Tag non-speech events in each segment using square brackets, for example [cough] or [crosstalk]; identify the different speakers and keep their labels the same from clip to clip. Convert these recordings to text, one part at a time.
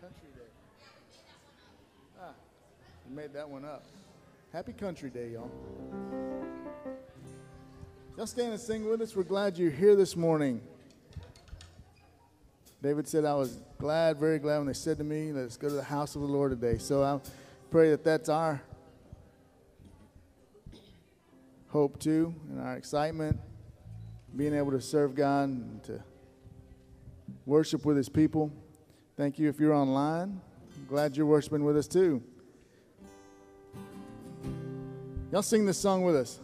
Speaker 1: Country Day. Ah, you made that one up. Happy Country Day, y'all. Y'all stand and sing with us. We're glad you're here this morning. David said, I was glad, very glad when they said to me, let's go to the house of the Lord today. So I pray that that's our hope too and our excitement, being able to serve God and to worship with his people. Thank you if you're online. I'm glad you're worshiping with us too. Y'all sing this song with us.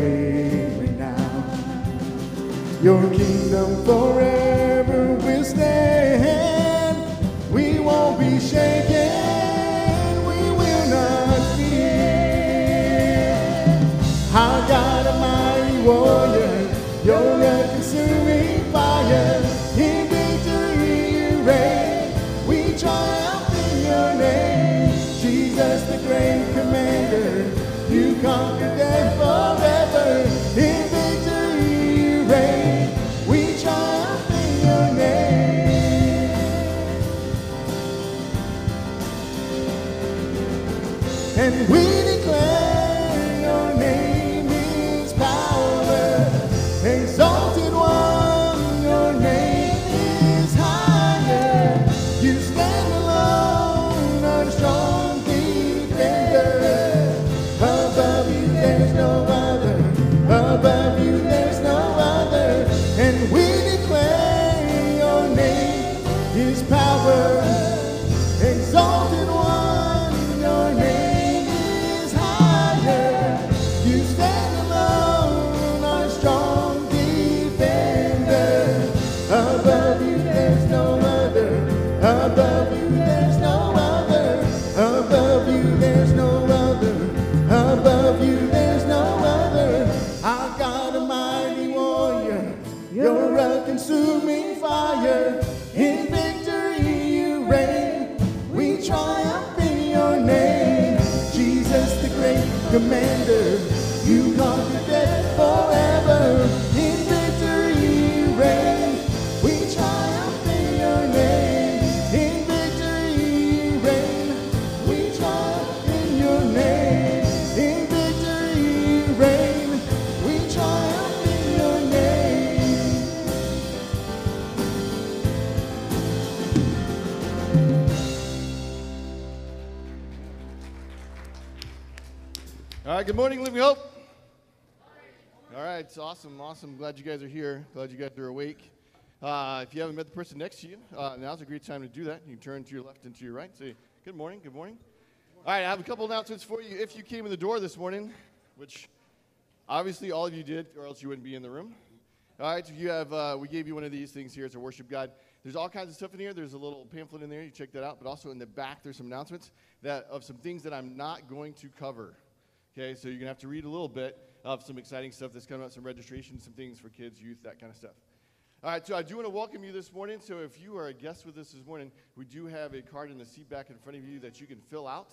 Speaker 1: Your great renown. Your kingdom forever will stand. We won't be shaken. We will not fear. I got a mighty warrior. You're a consuming fire. In victory you reign. We triumph in your name. Jesus, the great commander. You conquered forever.
Speaker 2: Right, good morning, Living Hope. All right, it's awesome, awesome. Glad you guys are here. Glad you guys are awake. Uh, if you haven't met the person next to you, uh, now's a great time to do that. You can turn to your left and to your right. Say, good morning, good morning. All right, I have a couple announcements for you. If you came in the door this morning, which Obviously, all of you did, or else you wouldn't be in the room. All right, so you have, uh, we gave you one of these things here It's a worship guide. There's all kinds of stuff in here. There's a little pamphlet in there. You check that out. But also in the back, there's some announcements that of some things that I'm not going to cover. Okay, so you're gonna have to read a little bit of some exciting stuff that's coming out, some registration, some things for kids, youth, that kind of stuff. All right, so I do want to welcome you this morning. So if you are a guest with us this morning, we do have a card in the seat back in front of you that you can fill out.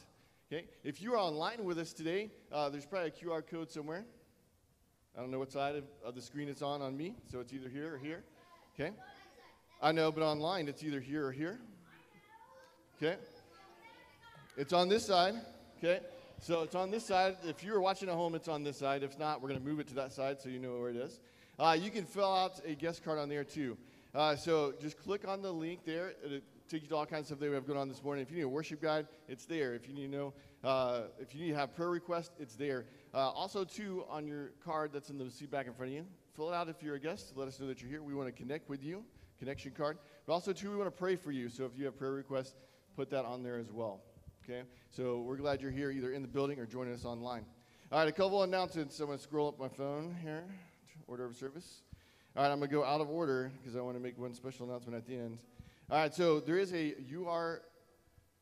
Speaker 2: Okay, if you are online with us today, uh, there's probably a QR code somewhere. I don't know what side of, of the screen it's on on me, so it's either here or here. Okay? I know, but online it's either here or here. Okay? It's on this side. Okay? So it's on this side. If you're watching at home, it's on this side. If not, we're going to move it to that side so you know where it is. Uh, you can fill out a guest card on there too. Uh, so just click on the link there. It'll take you to all kinds of stuff that we have going on this morning. If you need a worship guide, it's there. If you need to know, uh, if you need to have prayer requests, it's there. Uh, also, too, on your card that's in the seat back in front of you, fill it out if you're a guest. Let us know that you're here. We want to connect with you, connection card. But also, too, we want to pray for you. So if you have prayer requests, put that on there as well. Okay? So we're glad you're here, either in the building or joining us online. All right, a couple announcements. I'm going to scroll up my phone here, order of service. All right, I'm going to go out of order because I want to make one special announcement at the end. All right, so there is a UR,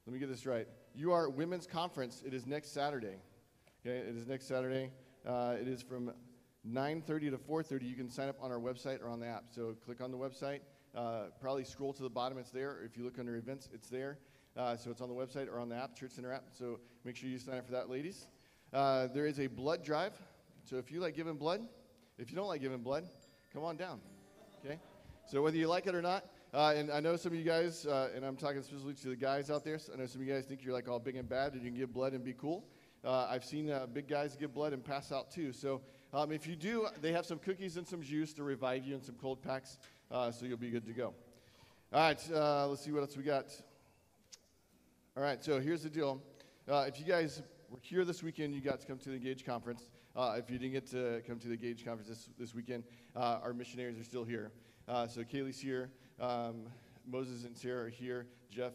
Speaker 2: let me get this right, UR Women's Conference. It is next Saturday. Okay, it is next Saturday. Uh, it is from 9:30 to 4:30. You can sign up on our website or on the app. So click on the website. Uh, probably scroll to the bottom. It's there. If you look under events, it's there. Uh, so it's on the website or on the app, Church Center app. So make sure you sign up for that, ladies. Uh, there is a blood drive. So if you like giving blood, if you don't like giving blood, come on down. Okay. So whether you like it or not, uh, and I know some of you guys, uh, and I'm talking specifically to the guys out there. So I know some of you guys think you're like all big and bad, and you can give blood and be cool. Uh, I've seen uh, big guys give blood and pass out too. So um, if you do, they have some cookies and some juice to revive you and some cold packs, so you'll be good to go. All right, let's see what else we got. All right, so here's the deal. Uh, if you guys were here this weekend, you got to come to the Engage conference. Uh, if you didn't get to come to the Engage conference this, this weekend, our missionaries are still here. so Kaylee's here, um, Moses and Sarah are here, Jeff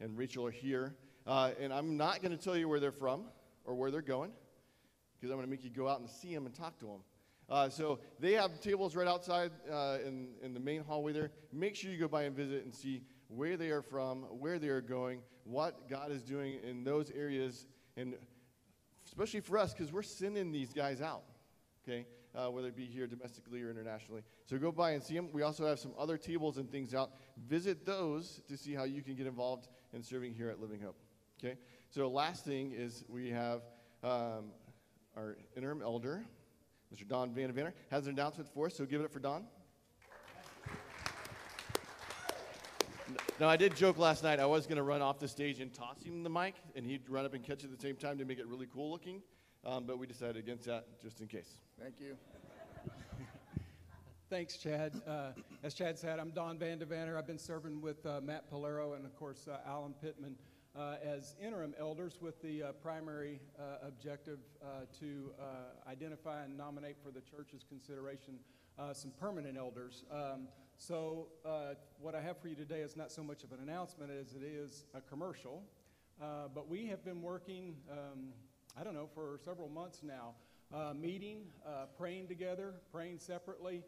Speaker 2: and Rachel are here. and I'm not going to tell you where they're from or where they're going because I'm going to make you go out and see them and talk to them. Uh, so they have tables right outside uh, in, in the main hallway there. Make sure you go by and visit and see where they are from, where they are going, what God is doing in those areas, and especially for us because we're sending these guys out, okay, uh, whether it be here domestically or internationally. So go by and see them. We also have some other tables and things out. Visit those to see how you can get involved in serving here at Living Hope, okay? So, last thing is we have um, our interim elder, Mr. Don Van Vanner, has an announcement for us, so give it up for Don. Now, I did joke last night I was going to run off the stage and toss him the mic, and he'd run up and catch it at the same time to make it really cool looking, um, but we decided against that just in case.
Speaker 1: Thank you. [laughs]
Speaker 3: Thanks, Chad. Uh, as Chad said, I'm Don Van Devanner. I've been serving with uh, Matt Polero and, of course, uh, Alan Pittman uh, as interim elders with the uh, primary uh, objective uh, to uh, identify and nominate for the church's consideration uh, some permanent elders. Um, so, what I have for you today is not so much of an announcement as it is a commercial. but we have been working, um, I don't know, for several months now, meeting, praying together, praying separately,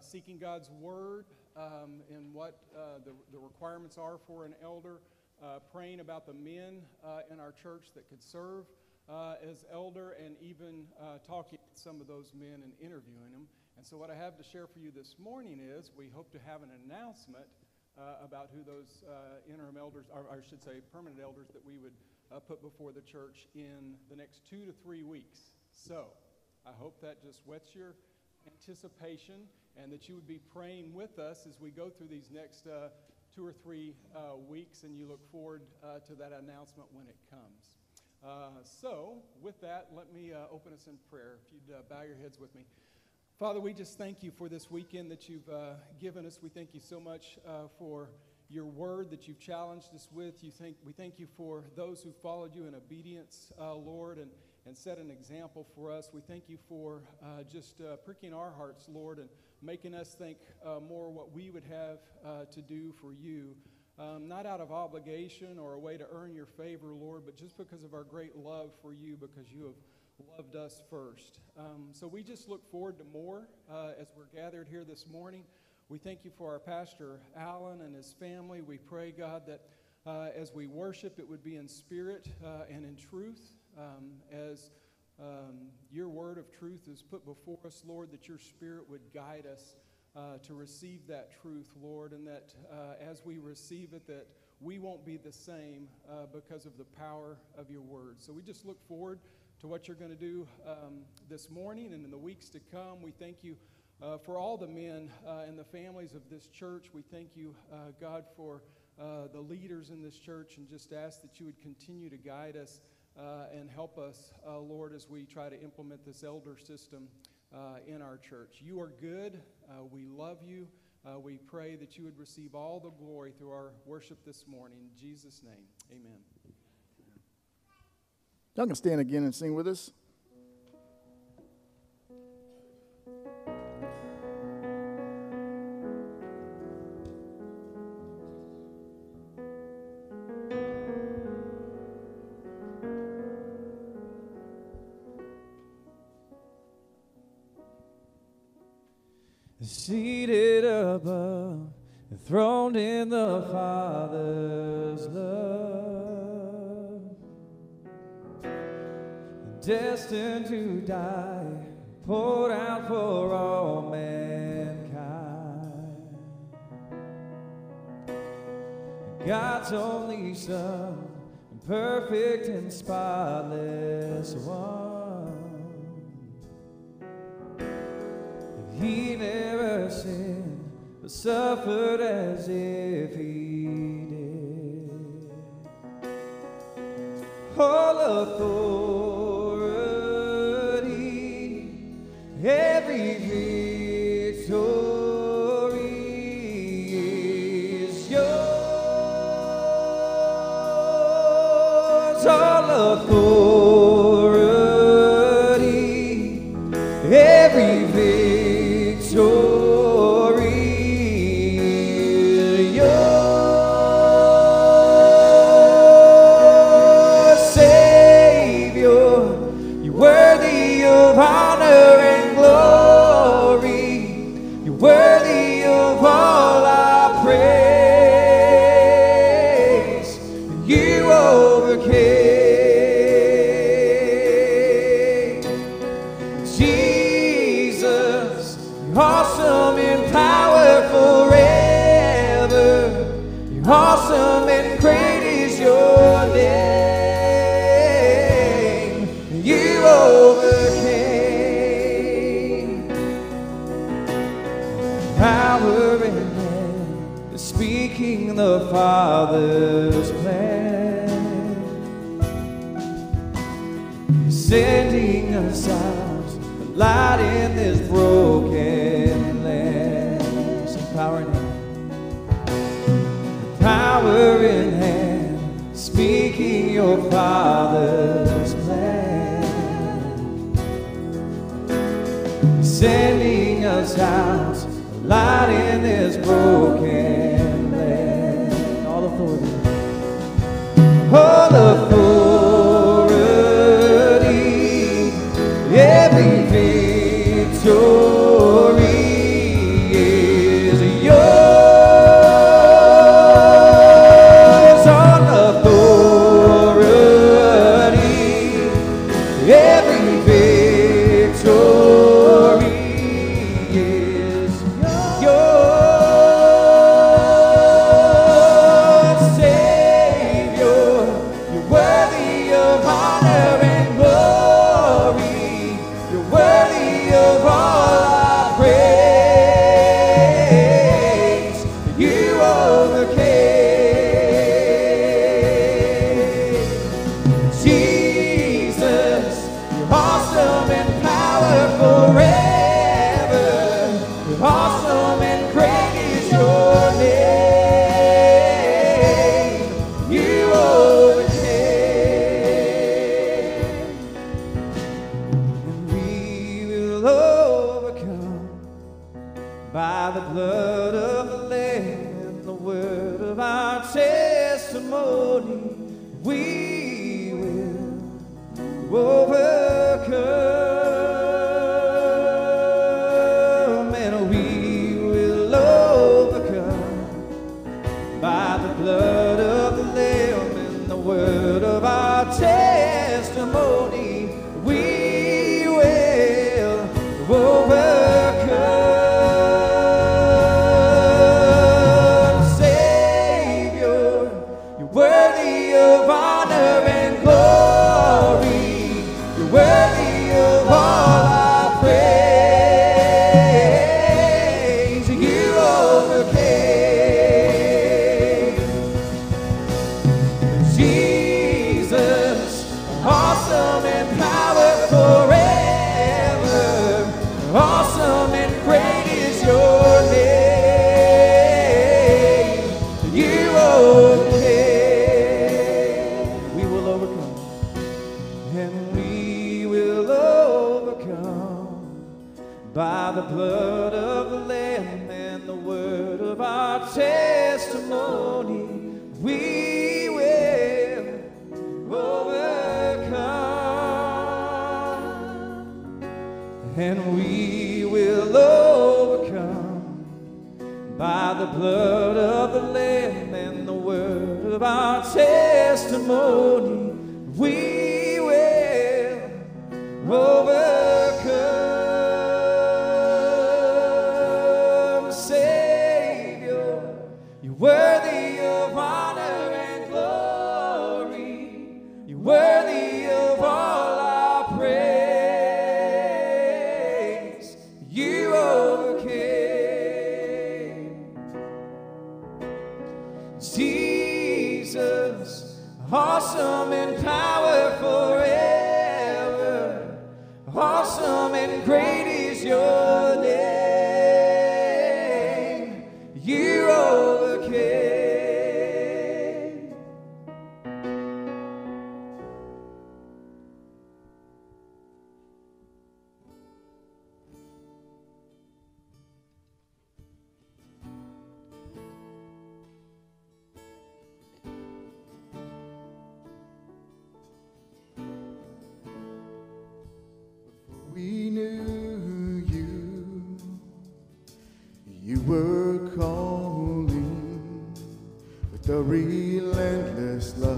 Speaker 3: seeking God's word um, and what the, the requirements are for an elder uh, praying about the men uh, in our church that could serve uh, as elder and even uh, talking some of those men and interviewing them. And so, what I have to share for you this morning is we hope to have an announcement uh, about who those uh, interim elders, or I should say permanent elders, that we would put before the church in the next two to three weeks. So, I hope that just whets your anticipation and that you would be praying with us as we go through these next two or three uh, weeks, and you look forward uh, to that announcement when it comes. Uh, so, with that, let me uh, open us in prayer. If you'd uh, bow your heads with me. Father, we just thank you for this weekend that you've uh, given us. We thank you so much for your word that you've challenged us with. You think, we thank you for those who followed you in obedience, Lord, and, and set an example for us. We thank you for just pricking our hearts, Lord, and making us think uh, more what we would have uh, to do for you. Um, not out of obligation or a way to earn your favor, Lord, but just because of our great love for you, because you have loved us first. Um, so we just look forward to more uh, as we're gathered here this morning. We thank you for our pastor Alan and his family. We pray, God, that uh, as we worship, it would be in spirit uh, and in truth. Um, as um, your word of truth is put before us, Lord, that your spirit would guide us uh, to receive that truth, Lord, and that uh, as we receive it, that we won't be the same uh, because of the power of your word. So we just look forward to what you're going to do um, this morning and in the weeks to come. We thank you uh, for all the men uh, and the families of this church. We thank you, uh, God, for the leaders in this church and just ask that you would continue to guide us and help us, Lord, as we try to implement this elder system in our church. You are good. we love you. Uh, we pray that you would receive all the glory through our worship this morning. In Jesus' name, amen.
Speaker 1: Y'all can stand again and sing with us.
Speaker 4: Seated above, enthroned in the Father's love, destined to die, poured out for all mankind. God's only Son, perfect and spotless one. He never sinned, but suffered as if he did. All authority, of Father's plan, sending us out, light in this broken
Speaker 1: relentless love.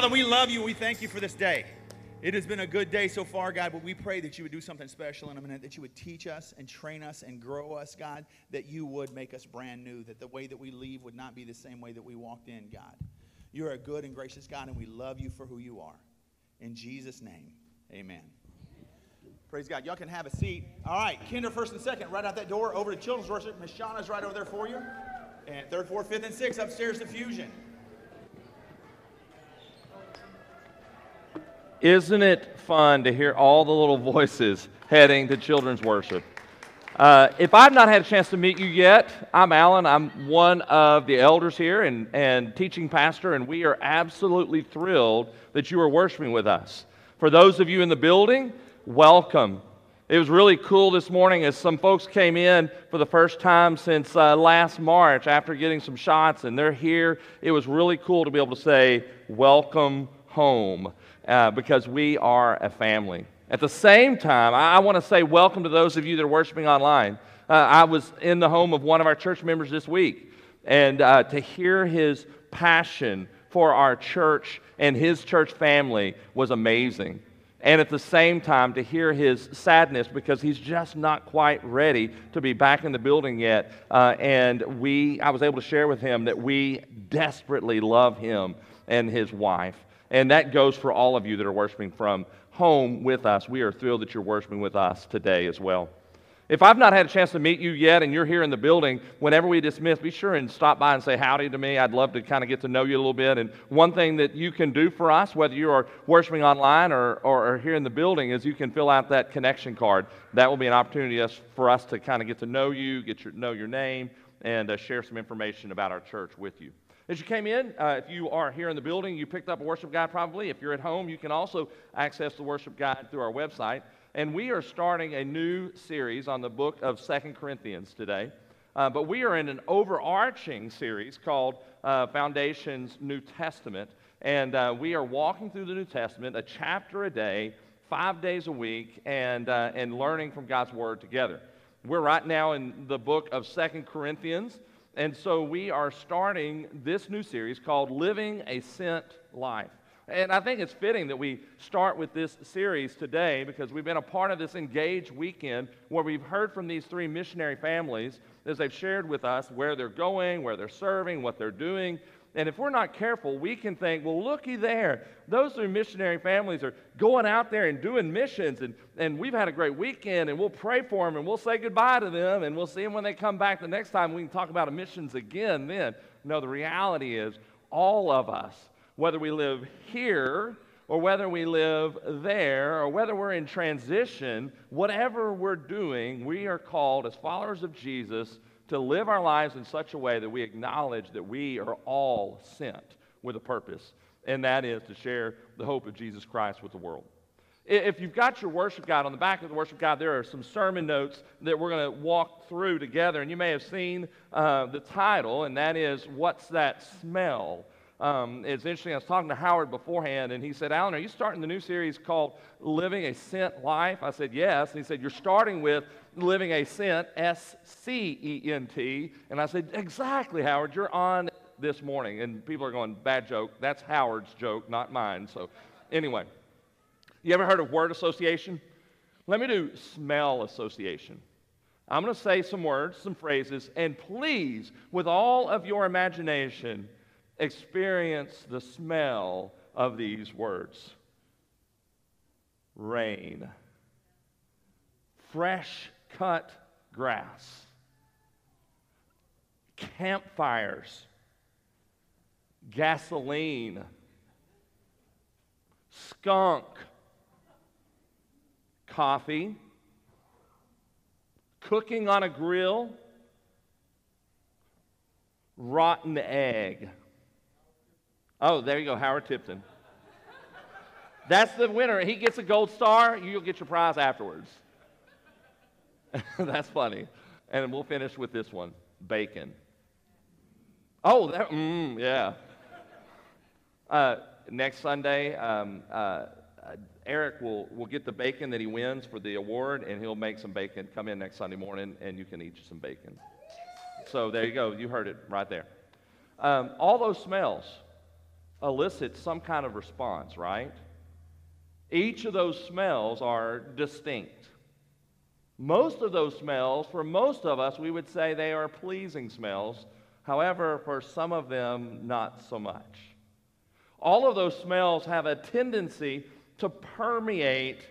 Speaker 5: Father, we love you. We thank you for this day. It has been a good day so far, God, but we pray that you would do something special in a minute, that you would teach us and train us and grow us, God, that you would make us brand new, that the way that we leave would not be the same way that we walked in, God. You are a good and gracious God, and we love you for who you are. In Jesus' name, amen. Praise God. Y'all can have a seat. All right, kinder first and second, right out that door, over to children's worship. Miss Shauna's right over there for you. And third, fourth, fifth, and sixth upstairs to fusion.
Speaker 6: Isn't it fun to hear all the little voices heading to children's worship? Uh, if I've not had a chance to meet you yet, I'm Alan. I'm one of the elders here and, and teaching pastor, and we are absolutely thrilled that you are worshiping with us. For those of you in the building, welcome. It was really cool this morning as some folks came in for the first time since uh, last March after getting some shots, and they're here. It was really cool to be able to say, Welcome home, uh, because we are a family. At the same time, I, I want to say welcome to those of you that are worshiping online. Uh, I was in the home of one of our church members this week, and uh, to hear his passion for our church and his church family was amazing. And at the same time, to hear his sadness because he's just not quite ready to be back in the building yet. Uh, and we, I was able to share with him that we desperately love him and his wife. And that goes for all of you that are worshiping from home with us. We are thrilled that you're worshiping with us today as well. If I've not had a chance to meet you yet and you're here in the building, whenever we dismiss, be sure and stop by and say howdy to me. I'd love to kind of get to know you a little bit. And one thing that you can do for us, whether you are worshiping online or, or, or here in the building, is you can fill out that connection card. That will be an opportunity for us to kind of get to know you, get know your name, and uh, share some information about our church with you. As you came in, uh, if you are here in the building, you picked up a worship guide probably. If you're at home, you can also access the worship guide through our website. And we are starting a new series on the book of Second Corinthians today. Uh, but we are in an overarching series called uh, Foundations New Testament. And uh, we are walking through the New Testament a chapter a day, five days a week, and, uh, and learning from God's Word together. We're right now in the book of Second Corinthians. And so we are starting this new series called Living a Sent Life. And I think it's fitting that we start with this series today because we've been a part of this Engage weekend where we've heard from these three missionary families as they've shared with us where they're going, where they're serving, what they're doing. And if we're not careful, we can think, well, looky there. Those three missionary families are going out there and doing missions, and, and we've had a great weekend, and we'll pray for them, and we'll say goodbye to them, and we'll see them when they come back the next time. We can talk about missions again then. No, the reality is, all of us, whether we live here or whether we live there or whether we're in transition, whatever we're doing, we are called as followers of Jesus to live our lives in such a way that we acknowledge that we are all sent with a purpose, and that is to share the hope of Jesus Christ with the world. If you've got your worship guide, on the back of the worship guide, there are some sermon notes that we're going to walk through together. And you may have seen uh, the title, and that is What's That Smell? Um, it's interesting. I was talking to Howard beforehand, and he said, Alan, are you starting the new series called Living a Sent Life? I said, Yes. And he said, You're starting with Living a Sent, S C E N T. And I said, Exactly, Howard. You're on this morning. And people are going, Bad joke. That's Howard's joke, not mine. So, anyway, you ever heard of word association? Let me do smell association. I'm going to say some words, some phrases, and please, with all of your imagination, experience the smell of these words rain, fresh cut grass, campfires, gasoline, skunk, coffee, cooking on a grill, rotten egg. Oh, there you go, Howard Tipton. That's the winner. He gets a gold star, you'll get your prize afterwards. [laughs] That's funny. And we'll finish with this one bacon. Oh, that, mm, yeah. Uh, next Sunday, um, uh, Eric will, will get the bacon that he wins for the award, and he'll make some bacon. Come in next Sunday morning, and you can eat some bacon. So there you go. You heard it right there. Um, all those smells elicit some kind of response, right? Each of those smells are distinct. Most of those smells, for most of us, we would say they are pleasing smells. However, for some of them, not so much. All of those smells have a tendency to permeate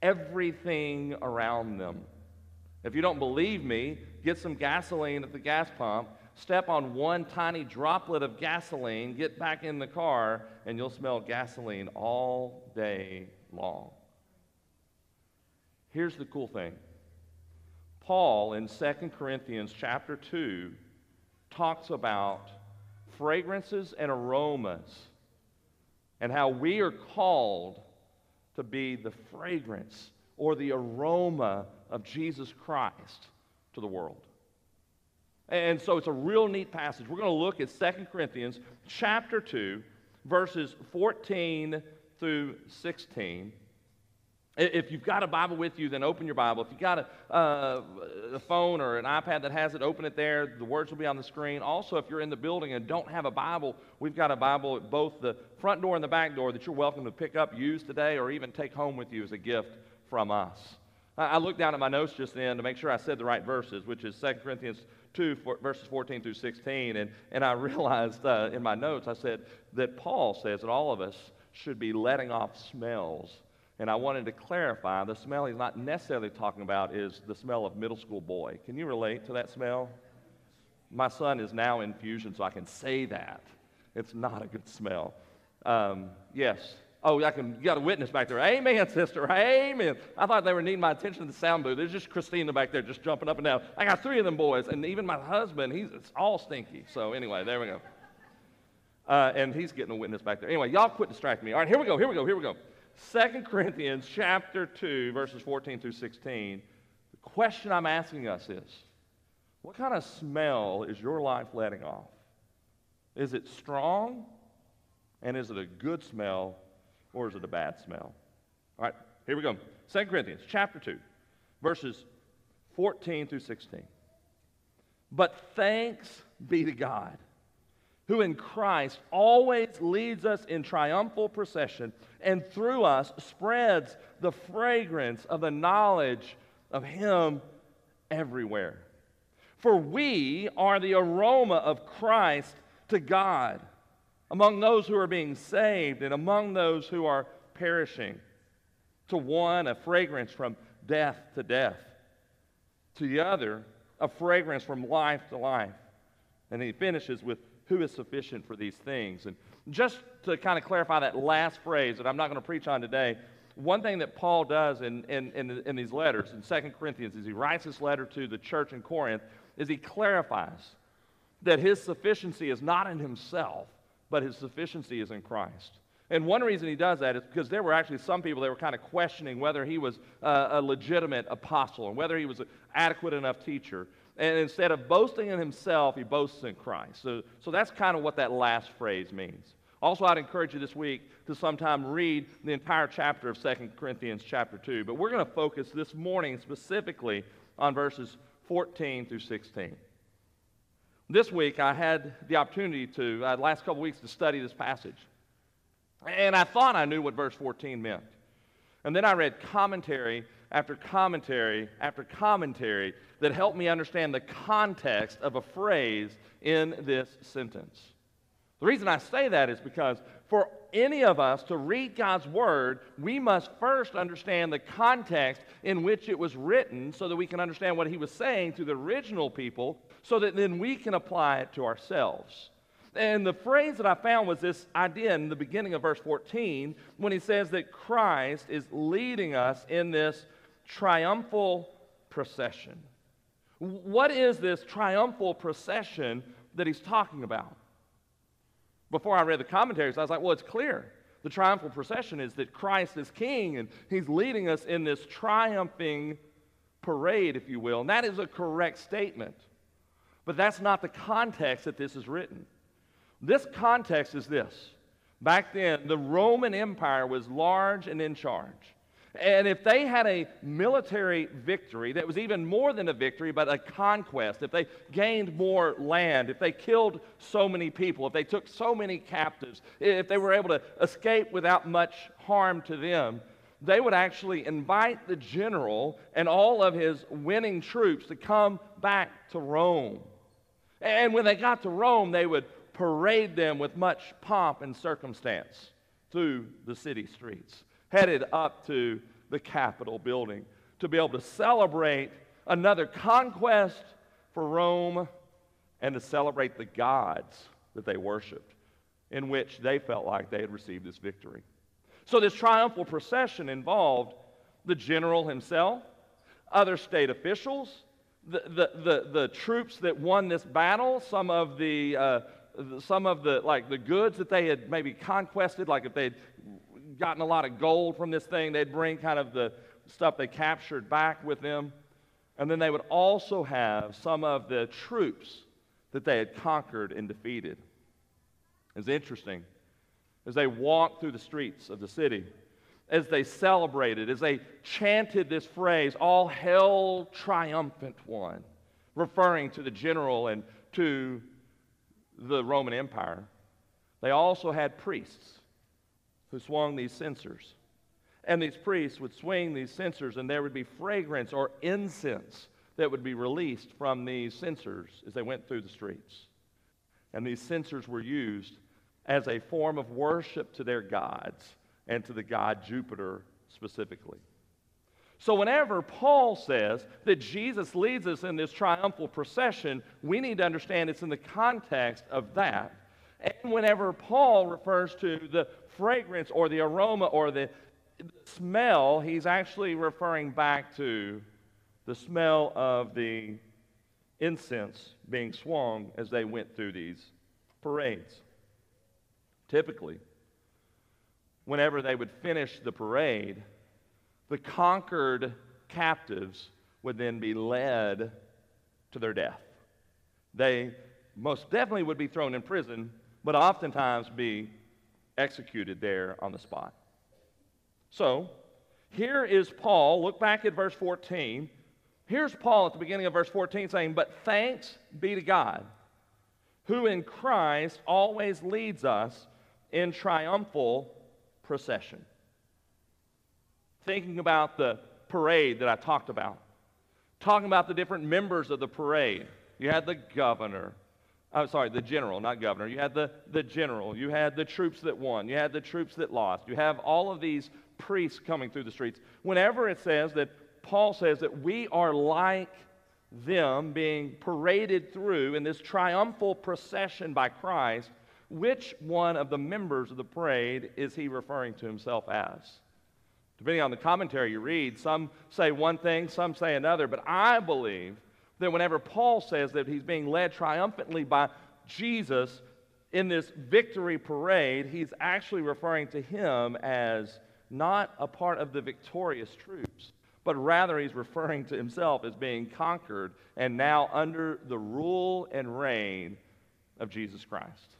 Speaker 6: everything around them. If you don't believe me, get some gasoline at the gas pump, step on one tiny droplet of gasoline, get back in the car, and you'll smell gasoline all day long. Here's the cool thing. Paul in 2 Corinthians chapter 2 talks about fragrances and aromas and how we are called to be the fragrance or the aroma of Jesus Christ to the world. And so it's a real neat passage. We're going to look at 2 Corinthians chapter 2, verses 14 through 16. If you've got a Bible with you, then open your Bible. If you've got a, uh, a, phone or an iPad that has it, open it there. The words will be on the screen. Also, if you're in the building and don't have a Bible, we've got a Bible at both the front door and the back door that you're welcome to pick up, use today, or even take home with you as a gift from us. I looked down at my notes just then to make sure I said the right verses, which is 2 Corinthians 2, verses 14 through 16. And, and I [laughs] realized uh, in my notes, I said that Paul says that all of us should be letting off smells and I wanted to clarify the smell he's not necessarily talking about is the smell of middle school boy. Can you relate to that smell? My son is now in fusion, so I can say that. It's not a good smell. Um, yes. Oh, I can, you got a witness back there. Amen, sister. Amen. I thought they were needing my attention in the sound booth. There's just Christina back there just jumping up and down. I got three of them boys, and even my husband, he's it's all stinky. So, anyway, there we go. Uh, and he's getting a witness back there. Anyway, y'all quit distracting me. All right, here we go, here we go, here we go. 2 Corinthians chapter 2, verses 14 through 16, the question I'm asking us is what kind of smell is your life letting off? Is it strong? And is it a good smell? Or is it a bad smell? All right, here we go. 2 Corinthians chapter 2, verses 14 through 16. But thanks be to God who in Christ always leads us in triumphal procession and through us spreads the fragrance of the knowledge of Him everywhere. For we are the aroma of Christ to God among those who are being saved and among those who are perishing. To one, a fragrance from death to death. To the other, a fragrance from life to life. And he finishes with who is sufficient for these things. And just to kind of clarify that last phrase that I'm not going to preach on today, one thing that Paul does in, in, in, in these letters, in 2 Corinthians, as he writes this letter to the church in Corinth, is he clarifies that his sufficiency is not in himself, but his sufficiency is in Christ. And one reason he does that is because there were actually some people that were kind of questioning whether he was uh, a legitimate apostle and whether he was an adequate enough teacher. And instead of boasting in himself, he boasts in Christ. So, so that's kind of what that last phrase means. Also, I'd encourage you this week to sometime read the entire chapter of 2 Corinthians chapter 2. But we're going to focus this morning specifically on verses 14 through 16. This week, I had the opportunity to, uh, the last couple weeks, to study this passage. And I thought I knew what verse 14 meant. And then I read commentary after commentary after commentary that help me understand the context of a phrase in this sentence. The reason I say that is because for any of us to read God's Word, we must first understand the context in which it was written so that we can understand what He was saying to the original people so that then we can apply it to ourselves. And the phrase that I found was this idea in the beginning of verse 14 when he says that Christ is leading us in this triumphal procession. What is this triumphal procession that he's talking about? Before I read the commentaries, I was like, well, it's clear. The triumphal procession is that Christ is king and he's leading us in this triumphing parade, if you will. And that is a correct statement. But that's not the context that this is written. This context is this. Back then, the Roman Empire was large and in charge. And if they had a military victory that was even more than a victory, but a conquest, if they gained more land, if they killed so many people, if they took so many captives, if they were able to escape without much harm to them, they would actually invite the general and all of his winning troops to come back to Rome. And when they got to Rome, they would parade them with much pomp and circumstance through the city streets headed up to the Capitol building to be able to celebrate another conquest for Rome and to celebrate the gods that they worshiped, in which they felt like they had received this victory. So, this triumphal procession involved the general himself, other state officials, the, the, the, the troops that won this battle, some of the, uh, some of the like the goods that they had maybe conquested, like if they'd gotten a lot of gold from this thing, they'd bring kind of the stuff they captured back with them. And then they would also have some of the troops that they had conquered and defeated. It's interesting. As they walked through the streets of the city, as they celebrated, as they chanted this phrase, All hail, triumphant one, referring to the general and to the Roman Empire, they also had priests who swung these censers. And these priests would swing these censers, and there would be fragrance or incense that would be released from these censers as they went through the streets. And these censers were used as a form of worship to their gods and to the god Jupiter specifically. So, whenever Paul says that Jesus leads us in this triumphal procession, we need to understand it's in the context of that. And whenever Paul refers to the fragrance or the aroma or the smell, he's actually referring back to the smell of the incense being swung as they went through these parades. Typically, whenever they would finish the parade, the conquered captives would then be led to their death. They most definitely would be thrown in prison, but oftentimes be executed there on the spot. So, here is Paul. Look back at verse 14. Here's Paul at the beginning of verse 14 saying, But thanks be to God, who in Christ always leads us in triumphal procession thinking about the parade that I talked about, talking about the different members of the parade. You had the governor, I'm sorry, the general, not governor. You had the, the general. You had the troops that won. You had the troops that lost. You have all of these priests coming through the streets. Whenever it says that Paul says that we are like them being paraded through in this triumphal procession by Christ, which one of the members of the parade is he referring to himself as? Depending on the commentary you read, some say one thing, some say another, but I believe that whenever Paul says that he's being led triumphantly by Jesus in this victory parade, he's actually referring to him as not a part of the victorious troops, but rather he's referring to himself as being conquered and now under the rule and reign of Jesus Christ.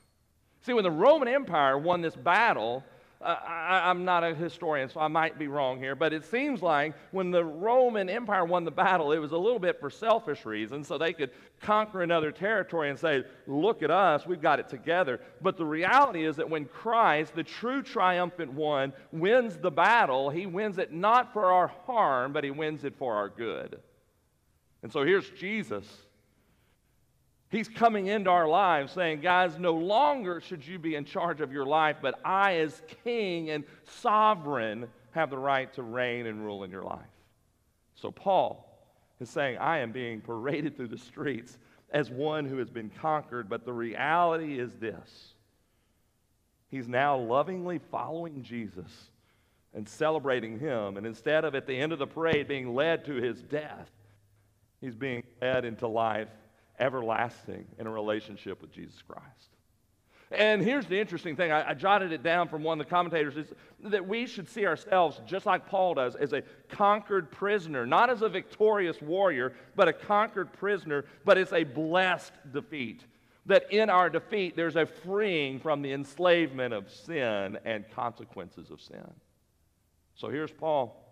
Speaker 6: See, when the Roman Empire won this battle, I, am not a historian, so I might be wrong here, but it seems like when the Roman Empire won the battle, it was a little bit for selfish reasons, so they could conquer another territory and say, Look at us, we've got it together. But the reality is that when Christ, the true triumphant one, wins the battle, he wins it not for our harm, but he wins it for our good. And so here's Jesus He's coming into our lives saying, guys, no longer should you be in charge of your life, but I, as king and sovereign, have the right to reign and rule in your life. So Paul is saying, I am being paraded through the streets as one who has been conquered, but the reality is this He's now lovingly following Jesus and celebrating him. And instead of at the end of the parade being led to his death, he's being led into life everlasting in a relationship with Jesus Christ. And here's the interesting thing I, I, jotted it down from one of the commentators is that we should see ourselves, just like Paul does, as a conquered prisoner, not as a victorious warrior, but a conquered prisoner, but it's a blessed defeat. That in our defeat, there's a freeing from the enslavement of sin and consequences of sin. So here's Paul.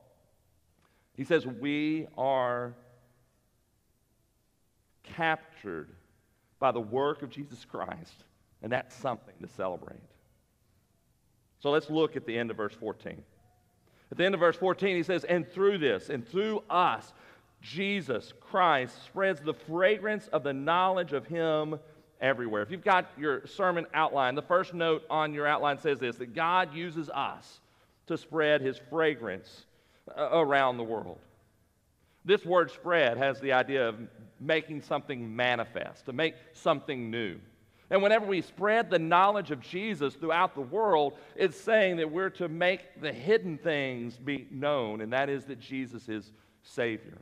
Speaker 6: He says, We are captured by the work of Jesus Christ and that's something to celebrate. So let's look at the end of verse 14. At the end of verse 14, he says, And through this, and through us, Jesus Christ spreads the fragrance of the knowledge of Him everywhere. If you've got your sermon outline, the first note on your outline says this that God uses us to spread His fragrance uh, around the world. This word spread has the idea of making something manifest, to make something new. And whenever we spread the knowledge of Jesus throughout the world, it's saying that we're to make the hidden things be known, and that is that Jesus is Savior.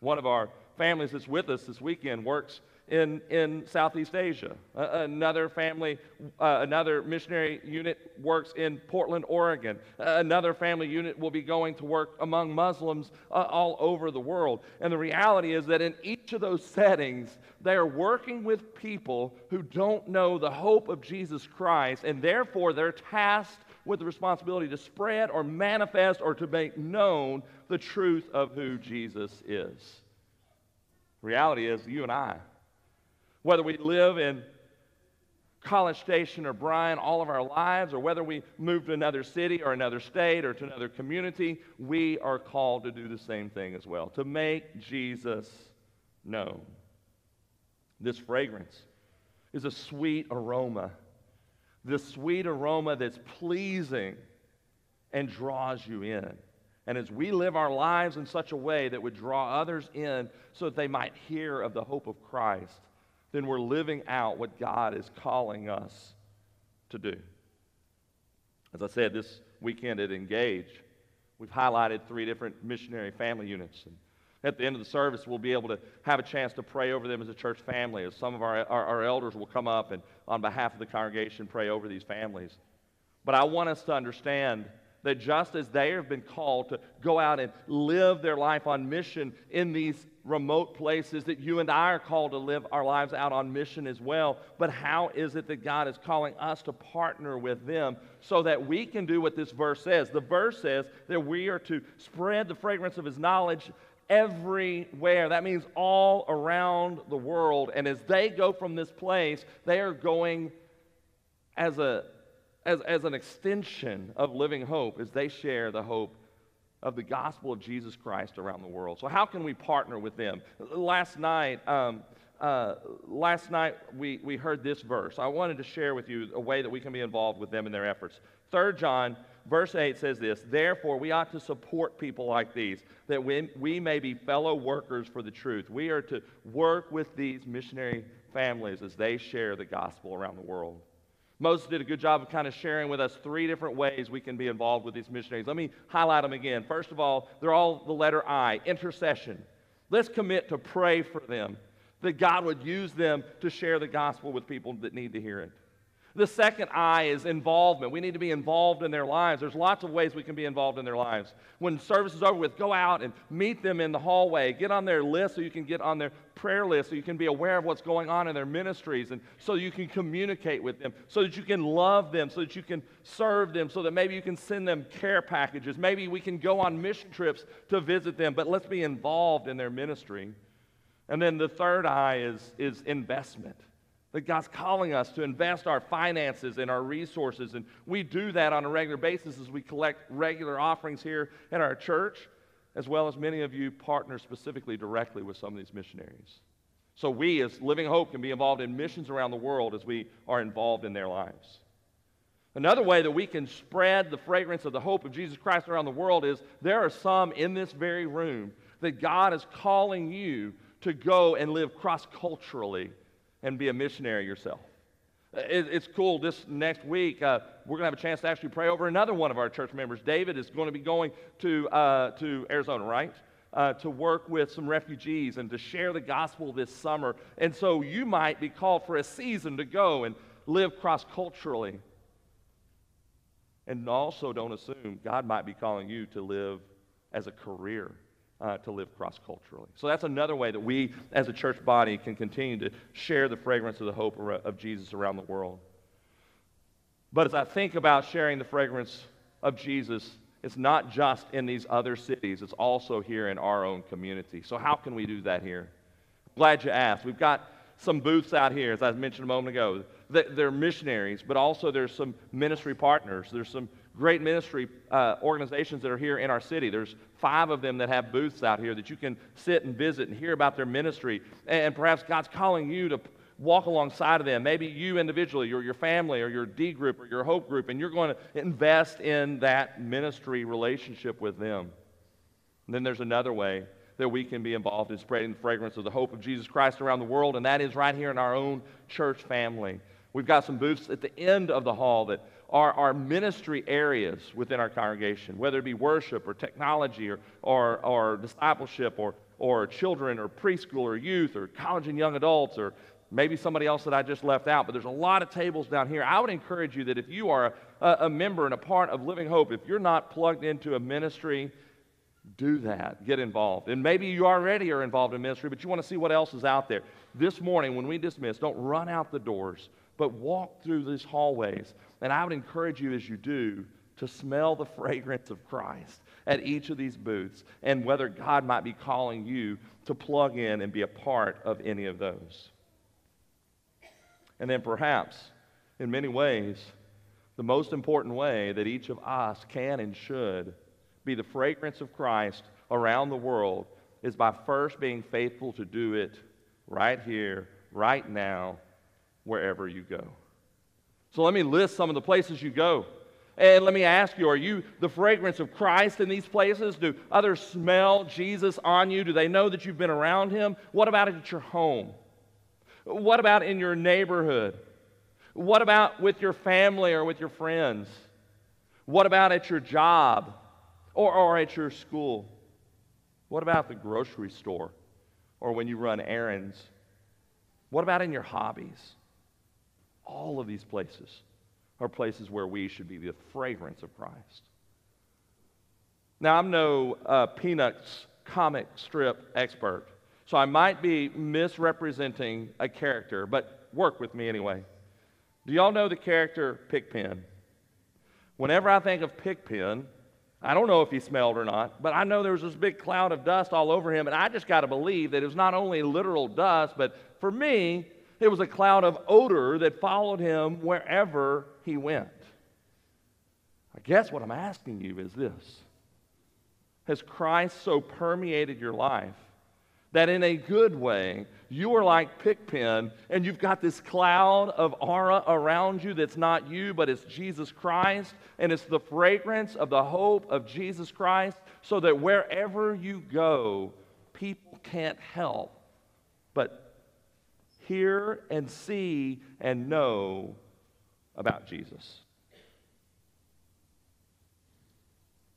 Speaker 6: One of our families that's with us this weekend works in, in Southeast Asia. Uh, another family, uh, another missionary unit works in Portland, Oregon. Uh, another family unit will be going to work among Muslims uh, all over the world. And the reality is that in each of those settings, they are working with people who don't know the hope of Jesus Christ, and therefore they're tasked with the responsibility to spread or manifest or to make known the truth of who Jesus is. reality is, you and I, whether we live in College Station or Bryan all of our lives, or whether we move to another city or another state or to another community, we are called to do the same thing as well to make Jesus known. This fragrance is a sweet aroma, this sweet aroma that's pleasing and draws you in. And as we live our lives in such a way that would draw others in so that they might hear of the hope of Christ, then we're living out what God is calling us to do. As I said, this weekend at Engage, we've highlighted three different missionary family units. And at the end of the service, we'll be able to have a chance to pray over them as a church family, as some of our, our, our elders will come up and, on behalf of the congregation, pray over these families. But I want us to understand that just as they have been called to go out and live their life on mission in these remote places, that you and I are called to live our lives out on mission as well. But how is it that God is calling us to partner with them so that we can do what this verse says? The verse says that we are to spread the fragrance of His knowledge everywhere. That means all around the world. And as they go from this place, they are going as a as, as an extension of living hope as they share the hope of the gospel of Jesus Christ around the world. So, how can we partner with them? Last night, um, uh, last night we, we heard this verse. I wanted to share with you a way that we can be involved with them in their efforts. 3 John, verse 8 says this Therefore, we ought to support people like these, that we, we may be fellow workers for the truth. We are to work with these missionary families as they share the gospel around the world. Moses did a good job of kind of sharing with us three different ways we can be involved with these missionaries. Let me highlight them again. First of all, they're all the letter I intercession. Let's commit to pray for them, that God would use them to share the gospel with people that need to hear it. The second I is involvement. We need to be involved in their lives. There's lots of ways we can be involved in their lives. When service is over with, go out and meet them in the hallway. Get on their list so you can get on their prayer list so you can be aware of what's going on in their ministries and so you can communicate with them, so that you can love them, so that you can serve them, so that maybe you can send them care packages. Maybe we can go on mission trips to visit them, but let's be involved in their ministry. And then the third I is, is investment that God's calling us to invest our finances and our resources. And we do that on a regular basis as we collect regular offerings here in our church, as well as many of you partner specifically directly with some of these missionaries. So we, as Living Hope, can be involved in missions around the world as we are involved in their lives. Another way that we can spread the fragrance of the hope of Jesus Christ around the world is there are some in this very room that God is calling you to go and live cross culturally and be a missionary yourself. It, it's cool. This next week, uh, we're going to have a chance to actually pray over another one of our church members. David is going to be going to, uh, to Arizona, right? Uh, to work with some refugees and to share the gospel this summer. And so you might be called for a season to go and live cross culturally. And also don't assume God might be calling you to live as a career uh, to live cross culturally. So that's another way that we, as a church body, can continue to share the fragrance of the hope of Jesus around the world. But as I think about sharing the fragrance of Jesus, it's not just in these other cities, it's also here in our own community. So, how can we do that here? Glad you asked. We've got some booths out here, as I mentioned a moment ago. They're missionaries, but also there's some ministry partners. There's some great ministry uh, organizations that are here in our city. There's five of them that have booths out here that you can sit and visit and hear about their ministry. And perhaps God's calling you to walk alongside of them. Maybe you individually, or your family, or your D group, or your Hope group, and you're going to invest in that ministry relationship with them. And then there's another way that we can be involved in spreading the fragrance of the hope of Jesus Christ around the world, and that is right here in our own church family. We've got some booths at the end of the hall that our ministry areas within our congregation, whether it be worship or technology or, or, or discipleship or, or children or preschool or youth or college and young adults or maybe somebody else that I just left out, but there's a lot of tables down here. I would encourage you that if you are a, a, member and a part of Living Hope, if you're not plugged into a ministry, do that. Get involved. And maybe you already are involved in ministry, but you want to see what else is out there. This morning, when we dismiss, don't run out the doors, but walk through these hallways and I would encourage you as you do to smell the [laughs] fragrance of Christ at each of these booths and whether God might be calling you to plug in and be a part of any of those. And then perhaps, in many ways, the most important way that each of us can and should be the fragrance of Christ around the world is by first being faithful to do it right here, right now, wherever you go. So let me list some of the places you go. And let me ask you, are you the fragrance of Christ in these places? Do others smell Jesus on you? Do they know that you've been around him? What about at your home? What about in your neighborhood? What about with your family or with your friends? What about at your job or, or at your school? What about the grocery store or when you run errands? What about in your hobbies? All of these places are places where we should be the fragrance of Christ. Now, I'm no uh, Peanuts comic strip expert, so I might be misrepresenting a character, but work with me anyway. Do y'all know the character Pigpen? Whenever I think of Pigpen, I don't know if he smelled or not, but I know there was this big cloud of dust all over him, and I just got to believe that it was not only literal dust, but for me, it was a cloud of odor that followed him wherever he went. I guess what I'm asking you is this Has Christ so permeated your life that in a good way, you are like Pigpen and you've got this cloud of aura around you that's not you, but it's Jesus Christ, and it's the fragrance of the hope of Jesus Christ, so that wherever you go, people can't help hear and see and know about Jesus.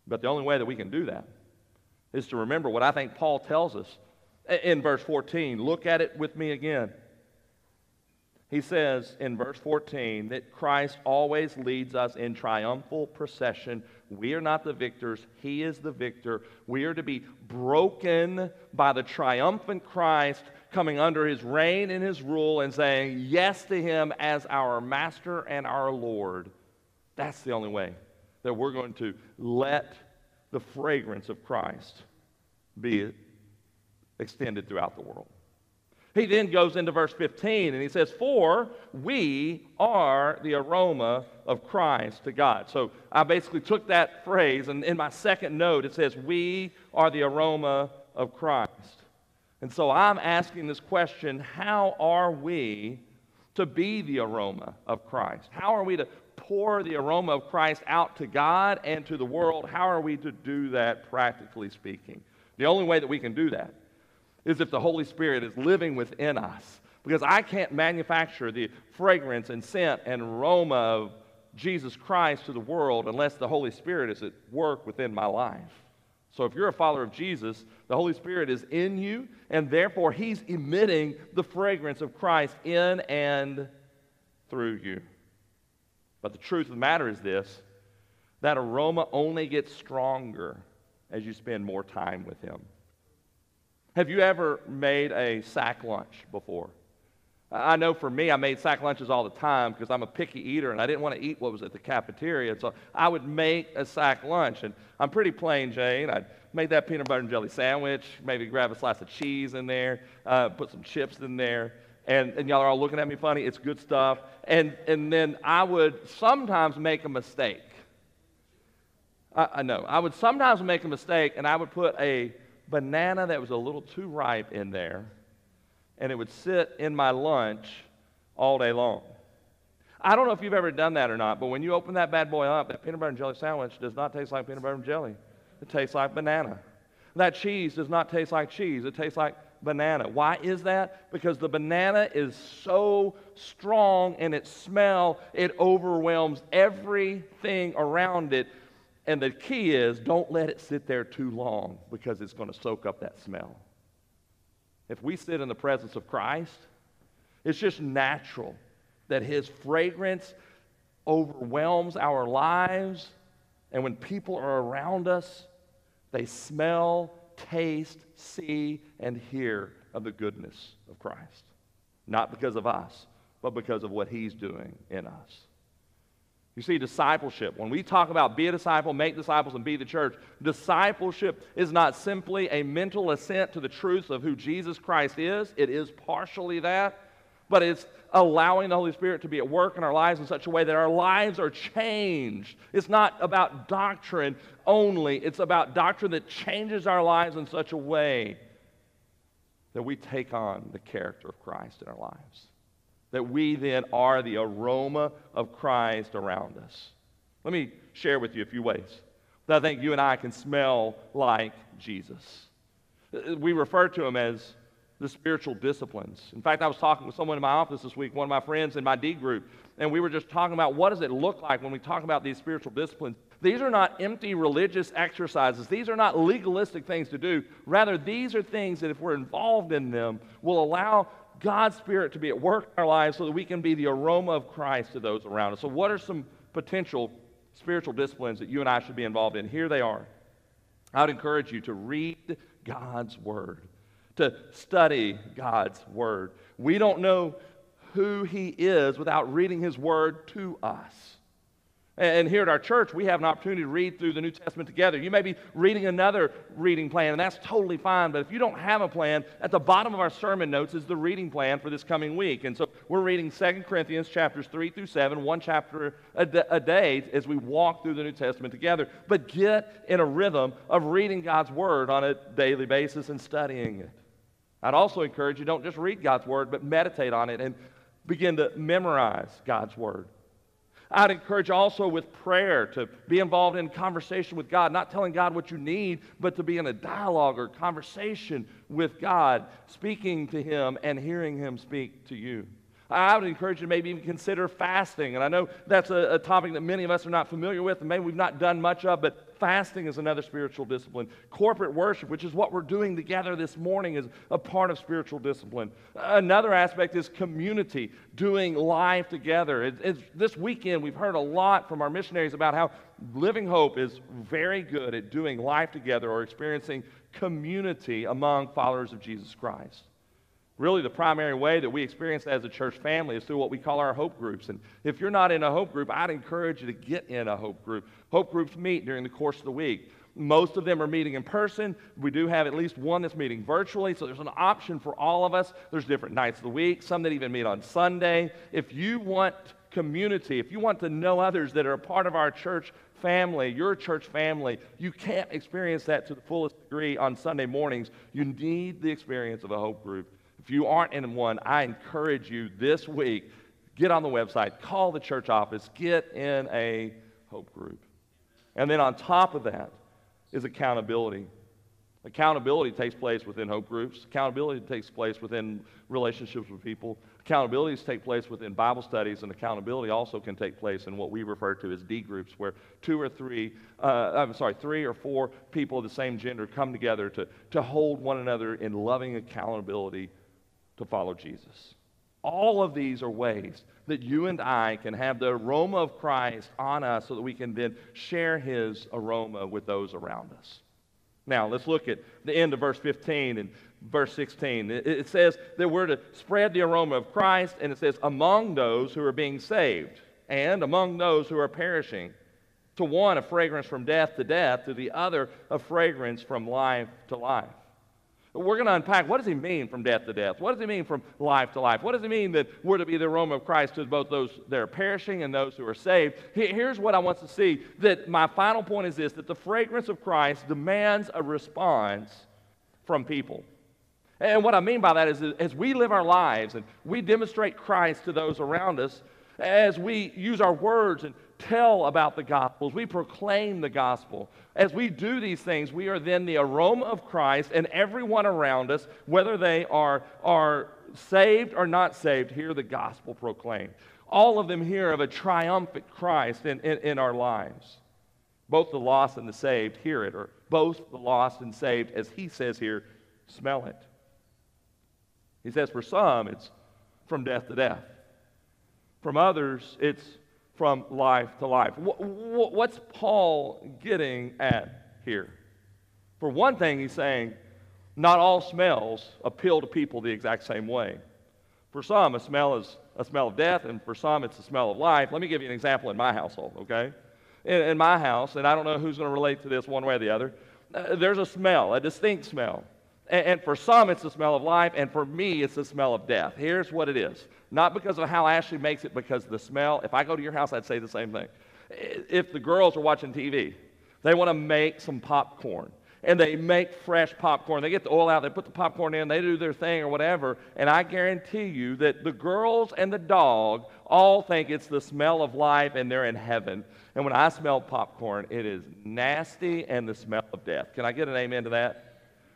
Speaker 6: But the only way that we can do that is to remember what I think Paul tells us in verse 14. Look at it with me again. He says in verse 14 that Christ always leads us in triumphal procession. We are not the victors, He is the victor. We are to be broken by the triumphant Christ coming under his reign and his rule and saying yes to him as our master and our Lord. That's the only way that we're going to let the fragrance of Christ be extended throughout the world. He then goes into verse 15 and he says, For we are the aroma of Christ to God. So I basically took that phrase, and in my second note, it says, We are the aroma of Christ. And so I'm asking this question how are we to be the aroma of Christ? How are we to pour the aroma of Christ out to God and to the world? How are we to do that practically speaking? The only way that we can do that is if the Holy Spirit is living within us. Because I can't manufacture the fragrance and scent and aroma of Jesus Christ to the world unless the Holy Spirit is at work within my life. So if you're a follower of Jesus, the Holy Spirit is in you, and therefore He's emitting the fragrance of Christ in and through you. But the truth of the matter is this that aroma only gets stronger as you spend more time with Him. Have you ever made a sack lunch before? I know for me, I made sack lunches all the time because I'm a picky eater and I didn't want to eat what was at the cafeteria. So I would make a sack lunch. And I'm pretty plain Jane. I'd make that peanut butter and jelly sandwich, maybe grab a slice of cheese in there, uh, put some chips in there. And, and y'all are all looking at me funny. It's good stuff. And, and then I would sometimes make a mistake. I, I know. I would sometimes make a mistake and I would put a banana that was a little too ripe in there and it would sit in my lunch all day long. I don't know if you've ever done that or not, but when you open that bad boy up, that peanut butter and jelly sandwich does not taste like peanut butter and jelly. It tastes like banana. That cheese does not taste like cheese. It tastes like banana. Why is that? Because the banana is so strong in its smell, it overwhelms everything around it. And the key is don't let it sit there too long because it's going to soak up that smell. If we sit in the presence of Christ, it's just natural that his fragrance overwhelms our lives. And when people are around us, they smell, taste, see, and hear of the goodness of Christ. Not because of us, but because of what he's doing in us. You see, discipleship, when we talk about be a disciple, make disciples, and be the church, discipleship is not simply a mental assent to the truth of who Jesus Christ is. It is partially that, but it's allowing the Holy Spirit to be at work in our lives in such a way that our lives are changed. It's not about doctrine only, it's about doctrine that changes our lives in such a way that we take on the character of Christ in our lives that we then are the aroma of Christ around us. Let me share with you a few ways that I think you and I can smell like Jesus. We refer to him as the spiritual disciplines. In fact, I was talking with someone in my office this week, one of my friends in my D group, and we were just talking about what does it look like when we talk about these spiritual disciplines. These are not empty religious exercises. These are not legalistic things to do. Rather, these are things that if we're involved in them will allow God's Spirit to be at work in our lives so that we can be the aroma of Christ to those around us. So, what are some potential spiritual disciplines that you and I should be involved in? Here they are. I would encourage you to read God's Word, to study God's Word. We don't know who He is without reading His Word to us. And here at our church, we have an opportunity to read through the New Testament together. You may be reading another reading plan, and that's totally fine. But if you don't have a plan, at the bottom of our sermon notes is the reading plan for this coming week. And so we're reading 2 Corinthians chapters 3 through 7, one chapter a, d- a day as we walk through the New Testament together. But get in a rhythm of reading God's Word on a daily basis and studying it. I'd also encourage you don't just read God's Word, but meditate on it and begin to memorize God's Word. I'd encourage also with prayer to be involved in conversation with God, not telling God what you need, but to be in a dialogue or conversation with God, speaking to Him and hearing Him speak to you. I would encourage you to maybe even consider fasting. And I know that's a, a, topic that many of us are not familiar with and maybe we've not done much of, but fasting is another spiritual discipline. Corporate worship, which is what we're doing together this morning, is a part of spiritual discipline. Another aspect is community, doing life together. It, it's, this weekend, we've heard a lot from our missionaries about how Living Hope is very good at doing life together or experiencing community among followers of Jesus Christ. Really, the primary way that we experience as a church family is through what we call our hope groups. And if you're not in a hope group, I'd encourage you to get in a hope group. Hope groups meet during the course of the week. Most of them are meeting in person. We do have at least one that's meeting virtually, so there's an option for all of us. There's different nights of the week, some that even meet on Sunday. If you want community, if you want to know others that are a part of our church family, your church family, you can't experience that to the fullest degree on Sunday mornings. You need the experience of a hope group. If you aren't in one, I encourage you this week get on the website, call the church office, get in a hope group. And then on top of that is accountability. Accountability takes place within hope groups. Accountability takes place within relationships with people. Accountabilities take place within Bible studies, and accountability also can take place in what we refer to as D groups, where two or three, uh, I'm sorry, three or four people of the same gender come together to, to hold one another in loving accountability to follow Jesus. All of these are ways that you and I can have the aroma of Christ on us so that we can then share his aroma with those around us. Now, let's look at the end of verse 15 and verse 16. It, says that we're to spread the aroma of Christ, and it says, among those who are being saved and among those who are perishing. To one, a fragrance from death to death, to the other, a fragrance from life to life. We're going to unpack what does he mean from death to death? What does he mean from life to life? What does he mean that we're to be the aroma of Christ to both those that are perishing and those who are saved? Here's what I want to see that my final point is this that the fragrance of Christ demands a response from people. And what I mean by that is that as we live our lives and we demonstrate Christ to those around us, as we use our words and tell about the gospels, we proclaim the gospel. As we do these things, we are then the aroma of Christ, and everyone around us, whether they are, are saved or not saved, hear the gospel proclaimed. All of them hear of a triumphant Christ in, in, in our lives. Both the lost and the saved hear it, or both the lost and saved, as he says here, smell it. He says, for some, it's from death to death. From others, it's from life to life. What's Paul getting at here? For one thing, he's saying not all smells appeal to people the exact same way. For some, a smell is a smell of death, and for some, it's a smell of life. Let me give you an example in my household, okay? In, in my house, and I don't know who's going to relate to this one way or the other, uh, there's a smell, a distinct smell. And, for some, it's the smell of life, and for me, it's the smell of death. Here's what it is not because of how Ashley makes it, because the smell. If I go to your house, I'd say the same thing. If the girls are watching TV, they want to make some popcorn and they make fresh popcorn. They get the oil out, they put the popcorn in, they do their thing or whatever. And I guarantee you that the girls and the dog all think it's the smell of life and they're in heaven. And when I smell popcorn, it is nasty and the smell of death. Can I get an amen to that?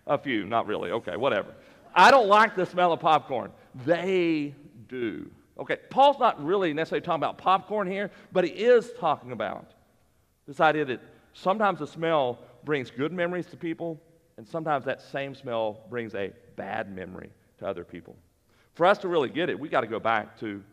Speaker 6: A few, not really. Okay, whatever. I don't like the smell of popcorn. They do. Okay, Paul's not really necessarily talking about popcorn here, but he is talking about this idea that sometimes the smell brings good memories to people, and sometimes that same smell brings a bad memory to other people. For us to really get it, we got to go back to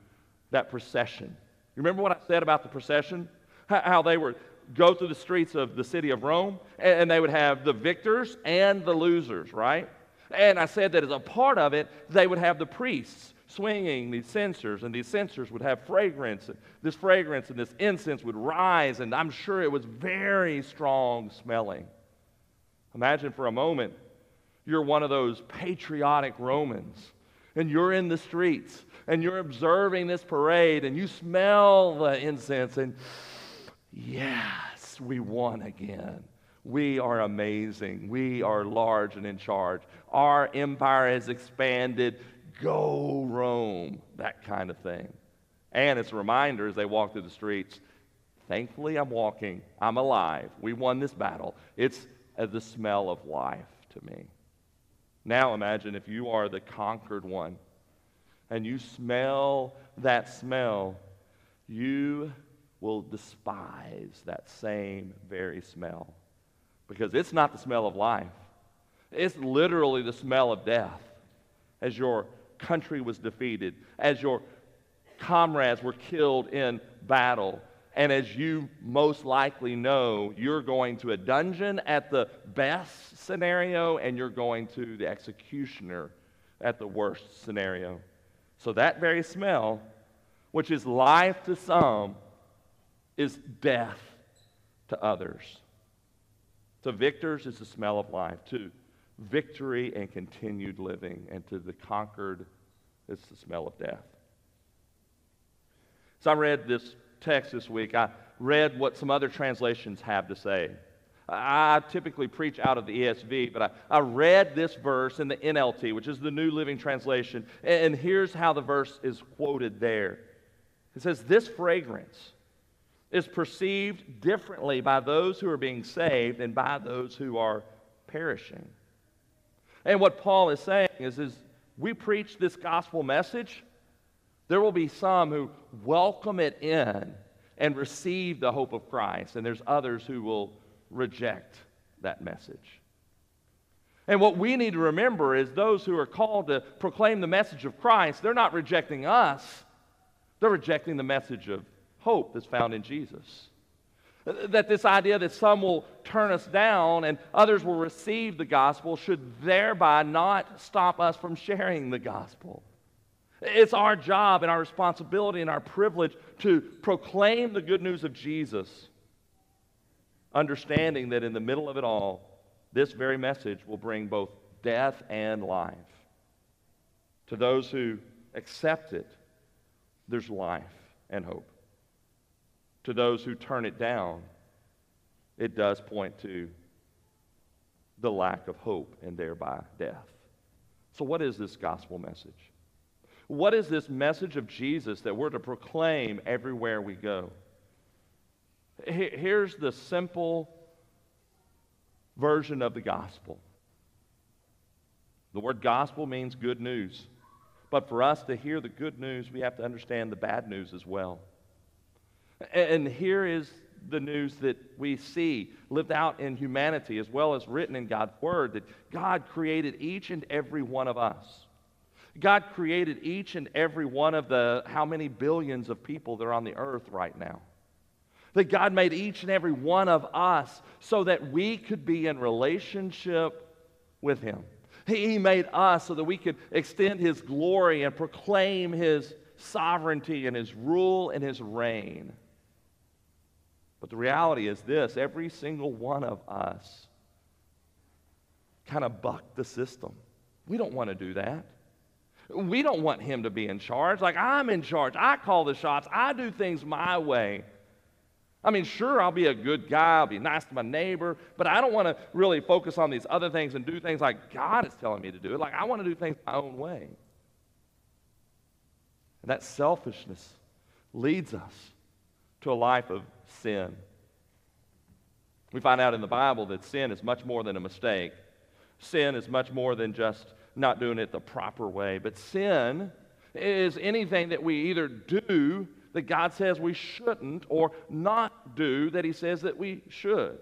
Speaker 6: that procession. You remember what I said about the procession? How they were go through the streets of the city of Rome, and they would have the victors and the losers, right? And I said that as a part of it, they would have the priests swinging these censers, and these censers would have fragrance. And this fragrance and this incense would rise, and I'm sure it was very strong smelling. Imagine for a moment you're one of those patriotic Romans, and you're in the streets, and you're observing this parade, and you smell the incense, and Yes, we won again. We are amazing. We are large and in charge. Our empire has expanded. Go Rome, that kind of thing. And it's a reminder as they walk through the streets thankfully, I'm walking. I'm alive. We won this battle. It's uh, the smell of life to me. Now imagine if you are the conquered one and you smell that smell, you will despise that same very smell because it's not the smell of life. It's literally the smell of death as your country was defeated, as your comrades were killed in battle. And as you most likely know, you're going to a dungeon at the best scenario, and you're going to the executioner at the worst scenario. So, that very smell, which is life to some, is death to others. To victors, it's the smell of life. To victory and continued living. And to the conquered, it's the smell of death. So I read this text this week. I read what some other translations have to say. I typically preach out of the ESV, but I, I read this verse in the NLT, which is the New Living Translation, and here's how the verse is quoted there. It says, This fragrance is perceived differently by those who are being saved and by those who are perishing. And what Paul is saying is, is we preach this gospel message, there will be some who welcome it in and receive the hope of Christ, and there's others who will reject that message. And what we need to remember is those who are called to proclaim the message of Christ, they're not rejecting us, they're rejecting the message of hope that's found in Jesus. That this idea that some will turn us down and others will receive the gospel should thereby not stop us from sharing the gospel. It's our job and our responsibility and our privilege to proclaim the good news of Jesus understanding that in the middle of it all, this very message will bring both death and life. To those who accept it, there's life and hope. To those who turn it down, it does point to the lack of hope and thereby death. So, what is this gospel message? What is this message of Jesus that we're to proclaim everywhere we go? Here's the simple version of the gospel. The word gospel means good news. But for us to hear the good news, we have to understand the bad news as well. And here is the news that we see lived out in humanity as well as written in God's Word that God created each and every one of us. God created each and every one of the how many billions of people that are on the earth right now. That God made each and every one of us so that we could be in relationship with Him. He made us so that we could extend His glory and proclaim His sovereignty and His rule and His reign. But the reality is this every single one of us kind of bucked the system. We don't want to do that. We don't want Him to be in charge. Like, I'm in charge. I call the shots. I do things my way. I mean, sure, I'll be a good guy, I'll be nice to my neighbor, but I don't want to really focus on these other things and do things like God is telling me to do it. Like, I want to do things my own way. And that selfishness leads us to a life of sin. We find out in the Bible that sin is much more than a mistake. Sin is much more than just not doing it the proper way. But sin is anything that we either do that God says we shouldn't or not do that He says that we should.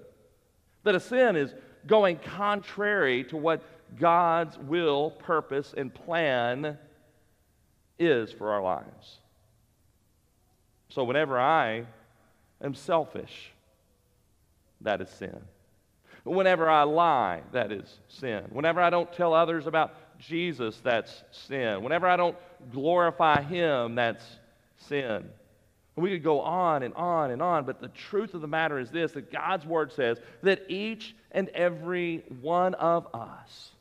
Speaker 6: That a sin is going contrary to what God's will, purpose, and plan is for our lives. So whenever I am selfish, that is sin. Whenever I lie, that is sin. Whenever I don't tell others about Jesus, that's sin. Whenever I don't glorify Him, that's sin. And we could go on and on and on, but the truth of the matter is this that God's word says that each and every one of us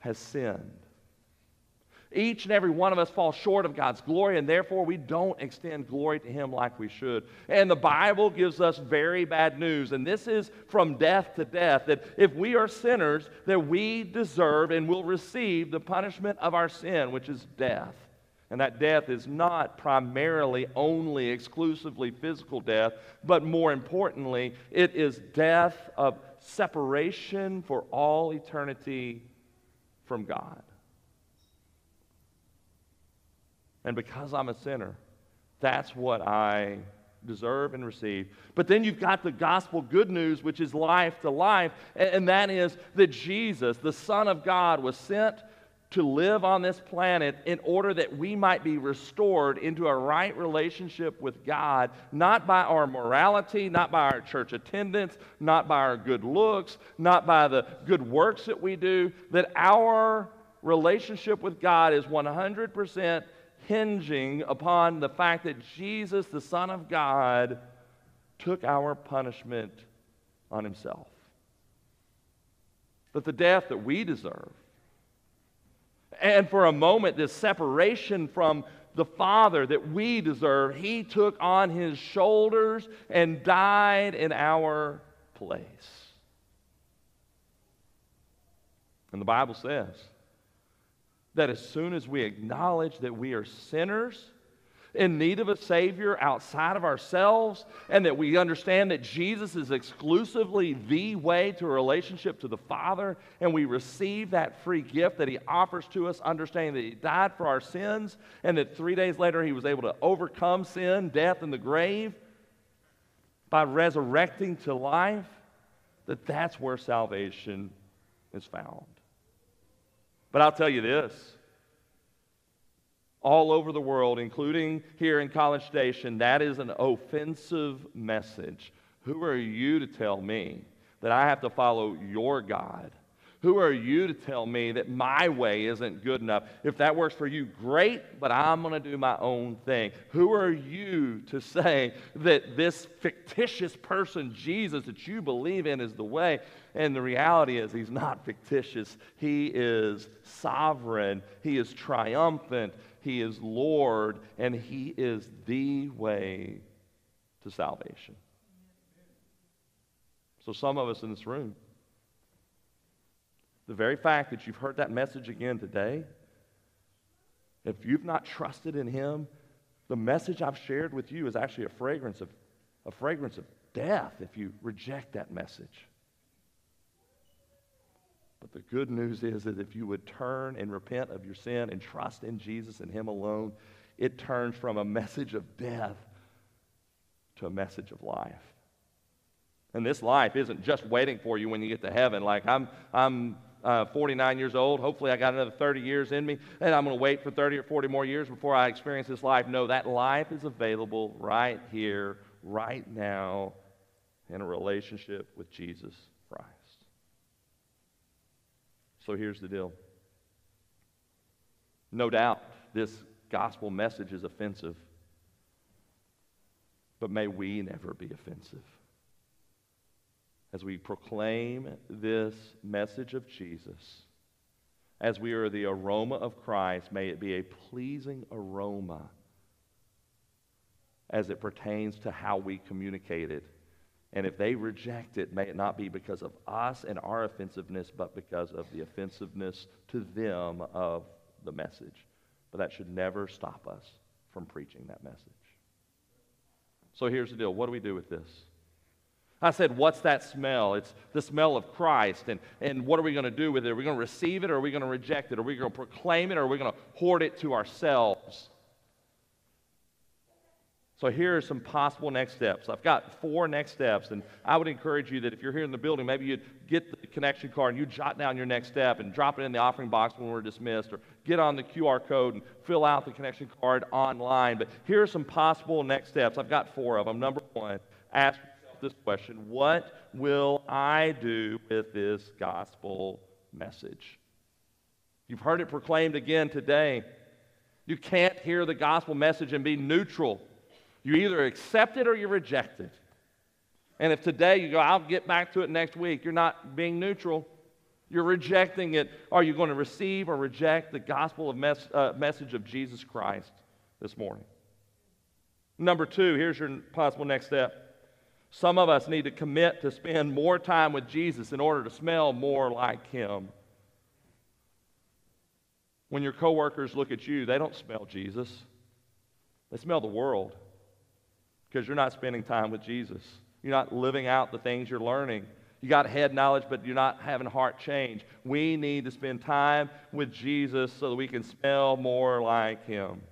Speaker 6: has sinned. Each and every one of us falls short of God's glory, and therefore we don't extend glory to Him like we should. And the Bible gives us very bad news, and this is from death to death that if we are sinners, that we deserve and will receive the punishment of our sin, which is death. And that death is not primarily, only, exclusively physical death, but more importantly, it is death of separation for all eternity from God. And because I'm a sinner, that's what I deserve and receive. But then you've got the gospel good news, which is life to life, and that is that Jesus, the Son of God, was sent to live on this planet in order that we might be restored into a right relationship with God, not by our morality, not by our church attendance, not by our good looks, not by the good works that we do, that our relationship with God is 100% hinging upon the fact that Jesus, the Son of God, took our punishment on himself. That the death that we deserve and for a moment, this separation from the Father that we deserve, he took on his shoulders and died in our place. And the Bible says that as soon as we acknowledge that we are sinners, in need of a Savior outside of ourselves, and that we understand that Jesus is exclusively the way to a relationship to the Father, and we receive that free gift that He offers to us, understanding that He died for our sins, and that three days later He was able to overcome sin, death, and the grave by resurrecting to life, that that's where salvation is found. But I'll tell you this all over the world, including here in College Station, that is an offensive message. Who are you to tell me that I have to follow your God? Who are you to tell me that my way isn't good enough? If that works for you, great, but I'm going to do my own thing. Who are you to say that this fictitious person, Jesus, that you believe in, is the way? And the reality is, he's not fictitious. He is sovereign, he is triumphant, he is Lord, and He is the way to salvation. So, some of us in this room, the very fact that you've heard that message again today, if you've not trusted in Him, the message I've shared with you is actually a fragrance of, a fragrance of death if you reject that message. But the good news is that if you would turn and repent of your sin and trust in Jesus and Him alone, it turns from a message of death to a message of life. And this life isn't just waiting for you when you get to heaven. Like, I'm, I'm uh, 49 years old. Hopefully, I got another 30 years in me, and I'm going to wait for 30 or 40 more years before I experience this life. No, that life is available right here, right now, in a relationship with Jesus. So here's the deal. No doubt this gospel message is offensive, but may we never be offensive. As we proclaim this message of Jesus, as we are the aroma of Christ, may it be a pleasing aroma as it pertains to how we communicate it and if they reject it, may it not be because of us and our offensiveness, but because of the offensiveness to them of the message. But that should never stop us from preaching that message. So here's the deal what do we do with this? I said, What's that smell? It's the smell of Christ. And, and what are we going to do with it? Are we going to receive it or are we going to reject it? Are we going to proclaim it or are we going to hoard it to ourselves? So here are some possible next steps. I've got four next steps, and I would encourage you that if you're here in the building, maybe you'd get the connection card and you jot down your next step and drop it in the offering box when we're dismissed, or get on the QR code and fill out the connection card online. But here are some possible next steps. I've got four of them. Number one, ask yourself this question What will I do with this gospel message? You've heard it proclaimed again today. You can't hear the gospel message and be neutral. You either accept it or you reject it. And if today you go, I'll get back to it next week, you're not being neutral. You're rejecting it. Are you going to receive or reject the gospel of mes- uh, message of Jesus Christ this morning? Number two, here's your possible next step. Some of us need to commit to spend more time with Jesus in order to smell more like Him. When your coworkers look at you, they don't smell Jesus, they smell the world because you're not spending time with Jesus. You're not living out the things you're learning. You got head knowledge, but you're not having heart change. We need to spend time with Jesus so that we can smell more like Him.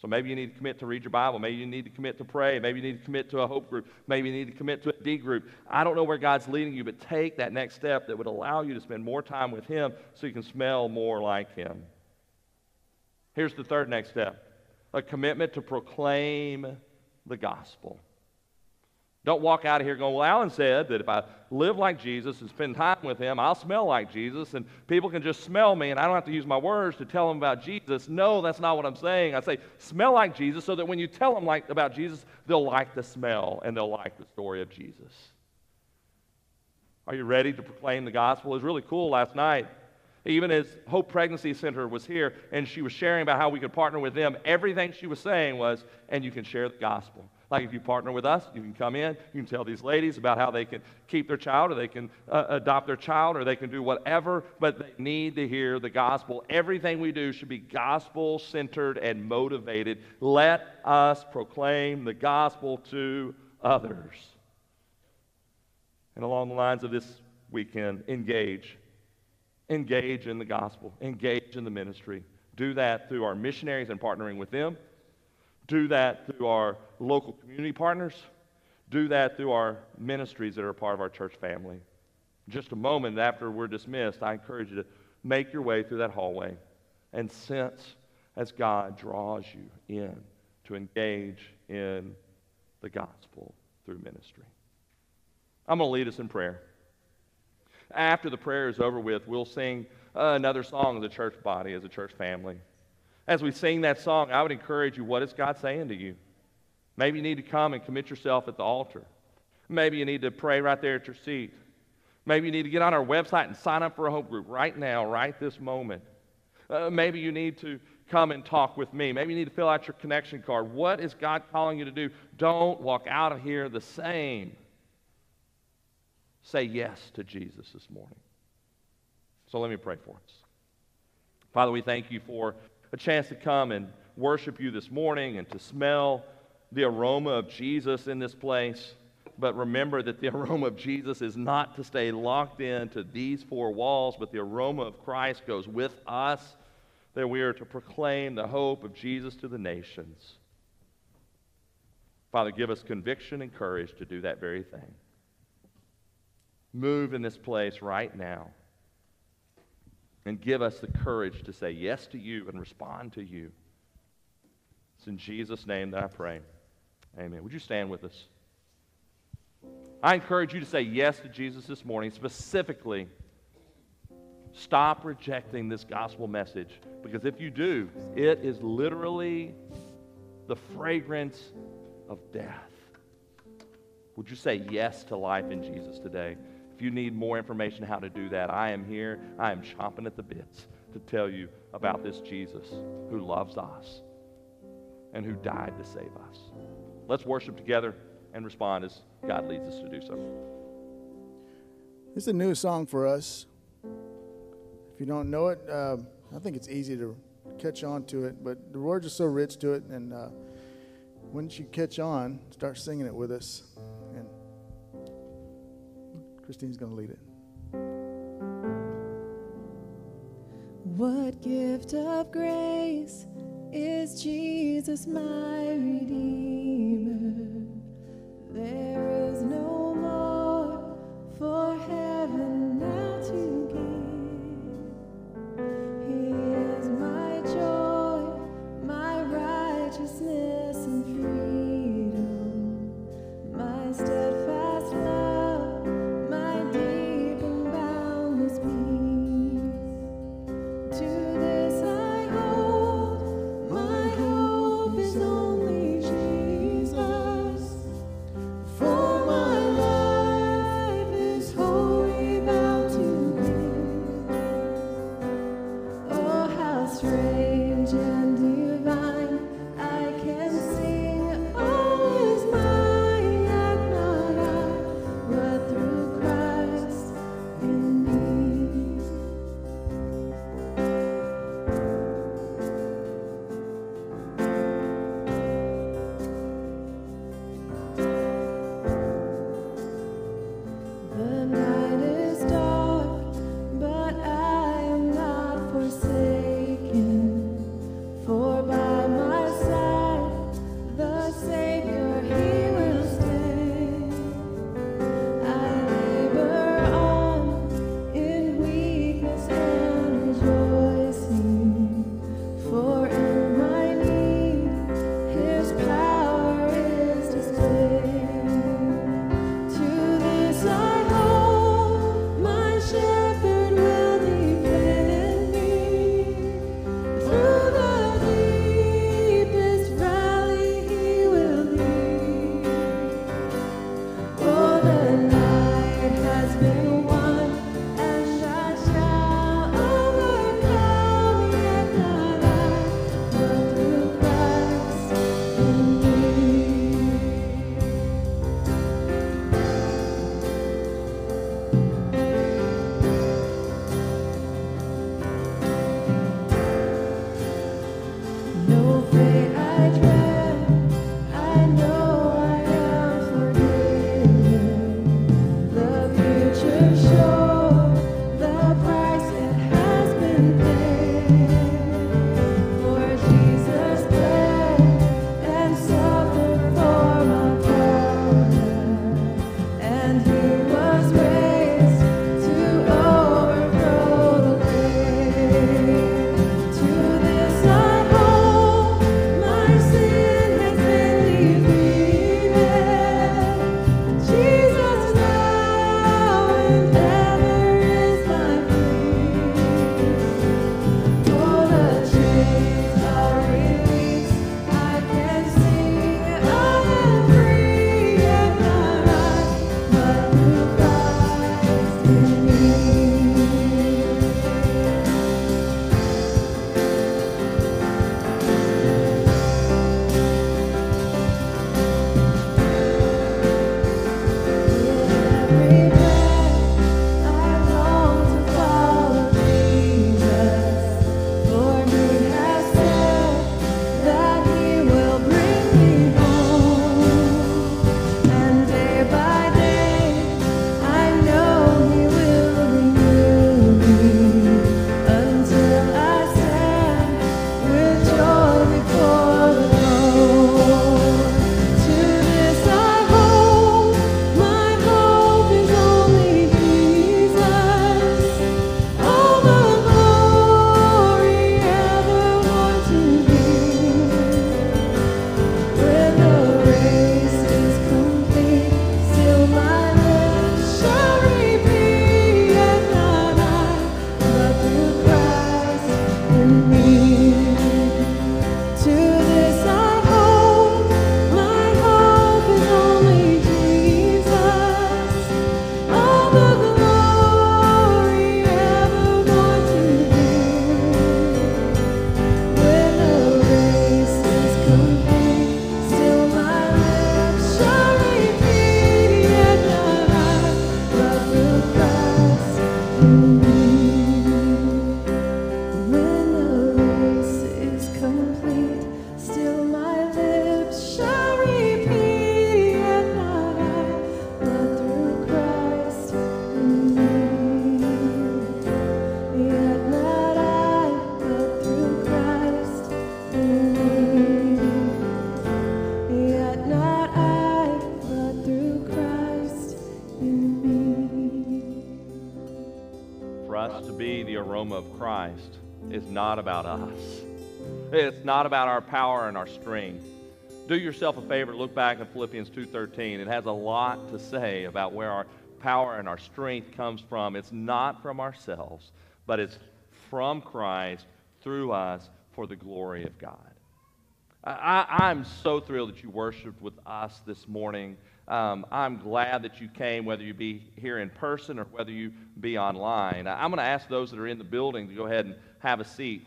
Speaker 6: So maybe you need to commit to read your Bible. Maybe you need to commit to pray. Maybe you need to commit to a hope group. Maybe you need to commit to a D group. I don't know where God's leading you, but take that next step that would allow you to spend more time with Him so you can smell more like Him. Here's the third next step a commitment to proclaim the gospel. Don't walk out of here going, Well, Alan said that if I live like Jesus and spend time with him, I'll smell like Jesus, and people can just smell me, and I don't have to use my words to tell them about Jesus. No, that's not what I'm saying. I say, smell like Jesus so that when you tell them like, about Jesus, they'll like the smell and they'll like the story of Jesus. Are you ready to proclaim the gospel? It was really cool last night Even as Hope Pregnancy Center was here and she was sharing about how we could partner with them, everything she was saying was, and you can share the gospel. Like if you partner with us, you can come in, you can tell these ladies about how they can keep their child or they can uh, adopt their child or they can do whatever, but they need to hear the gospel. Everything we do should be gospel centered and motivated. Let us proclaim the gospel to others. And along the lines of this weekend, engage. Engage in the gospel, engage in the ministry. Do that through our missionaries and partnering with them do that through our local community partners. Do that through our ministries that are part of our church family. Just a moment after we're dismissed, I encourage you to make your way through that hallway and sense as God draws you in to engage in the gospel through ministry. I'm going to lead us in prayer. After the prayer is over with, we'll sing uh, another song as a church body, as a church family. As we sing that song, I would encourage you what is God saying to you? Maybe you need to come and commit yourself at the altar. Maybe you need to pray right there at your seat. Maybe you need to get on our website and sign up for a hope group right now, right this moment. Uh, maybe you need to come and talk with me. Maybe you need to fill out your connection card. What is God calling you to do? Don't walk out of here the same. Say yes to Jesus this morning. So let me pray for us. Father, we thank you for a chance to come and worship you this morning and to smell the aroma of Jesus in this place. But remember that the [laughs] aroma of Jesus is not to stay locked into these four walls, but the aroma of Christ goes with us, that we are to proclaim the hope of Jesus to the nations. Father, give us conviction and courage to do that very thing. Move in this place right now and give us the courage to say yes to you and respond to you. It's in Jesus' name that I pray. Amen. Would you stand with us? I encourage you to say yes to Jesus this morning. Specifically, stop rejecting this gospel message because if you do, it is literally the fragrance of death. Would you say yes to life in Jesus today? If you need more information how to do that, I am here. I am chomping at the bits to tell you about this Jesus who loves us and who died to save us. Let's worship together and respond as God leads us to do so.
Speaker 1: It's a new song for us. If you don't know it, uh, I think it's easy to catch on to it, but the words are so rich to it, and uh, once you catch on, start singing it with us. Christine's going to lead it.
Speaker 7: What gift of grace is Jesus my Redeemer?
Speaker 6: Not about us. It's not about our power and our strength. Do yourself a favor, look back at Philippians 2:13. It has a lot to say about where our power and our strength comes from. It's not from ourselves, but it's from Christ through us for the glory of God. I, I'm so thrilled that you worshiped with us this morning. Um, I'm glad that you came, whether you be here in person or whether you be online. I'm going to ask those that are in the building to go ahead and have a seat.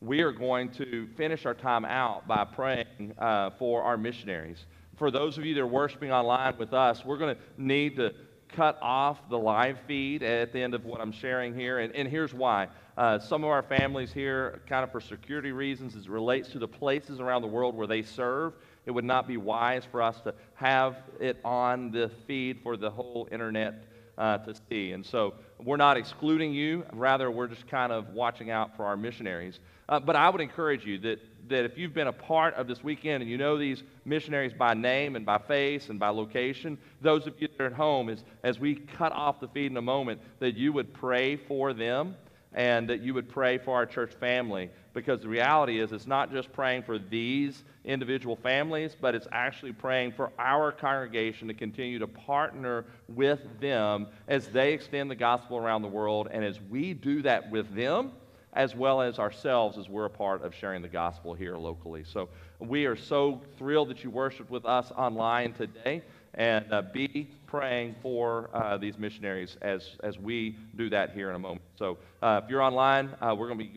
Speaker 6: We are going to finish our time out by praying uh, for our missionaries. For those of you that are worshiping online with us, we're going to need to cut off the live feed at the end of what I'm sharing here. And, and here's why. Uh, some of our families here, kind of for security reasons, as it relates to the places around the world where they serve, it would not be wise for us to have it on the feed for the whole internet uh, to see. And so we're not excluding you, rather, we're just kind of watching out for our missionaries. Uh, but I would encourage you that, that if you've been a part of this weekend and you know these missionaries by name and by face and by location, those of you that are at home, as, as we cut off the feed in a moment, that you would pray for them and that you would pray for our church family because the reality is it's not just praying for these individual families but it's actually praying for our congregation to continue to partner with them as they extend the gospel around the world. And as we do that with them as well as ourselves as we're a part of sharing the gospel here locally. So we are so thrilled that you worshiped with us online today. And uh, be praying for uh, these missionaries as, as we do that here in a moment. So uh, if you're online, uh, we're going to be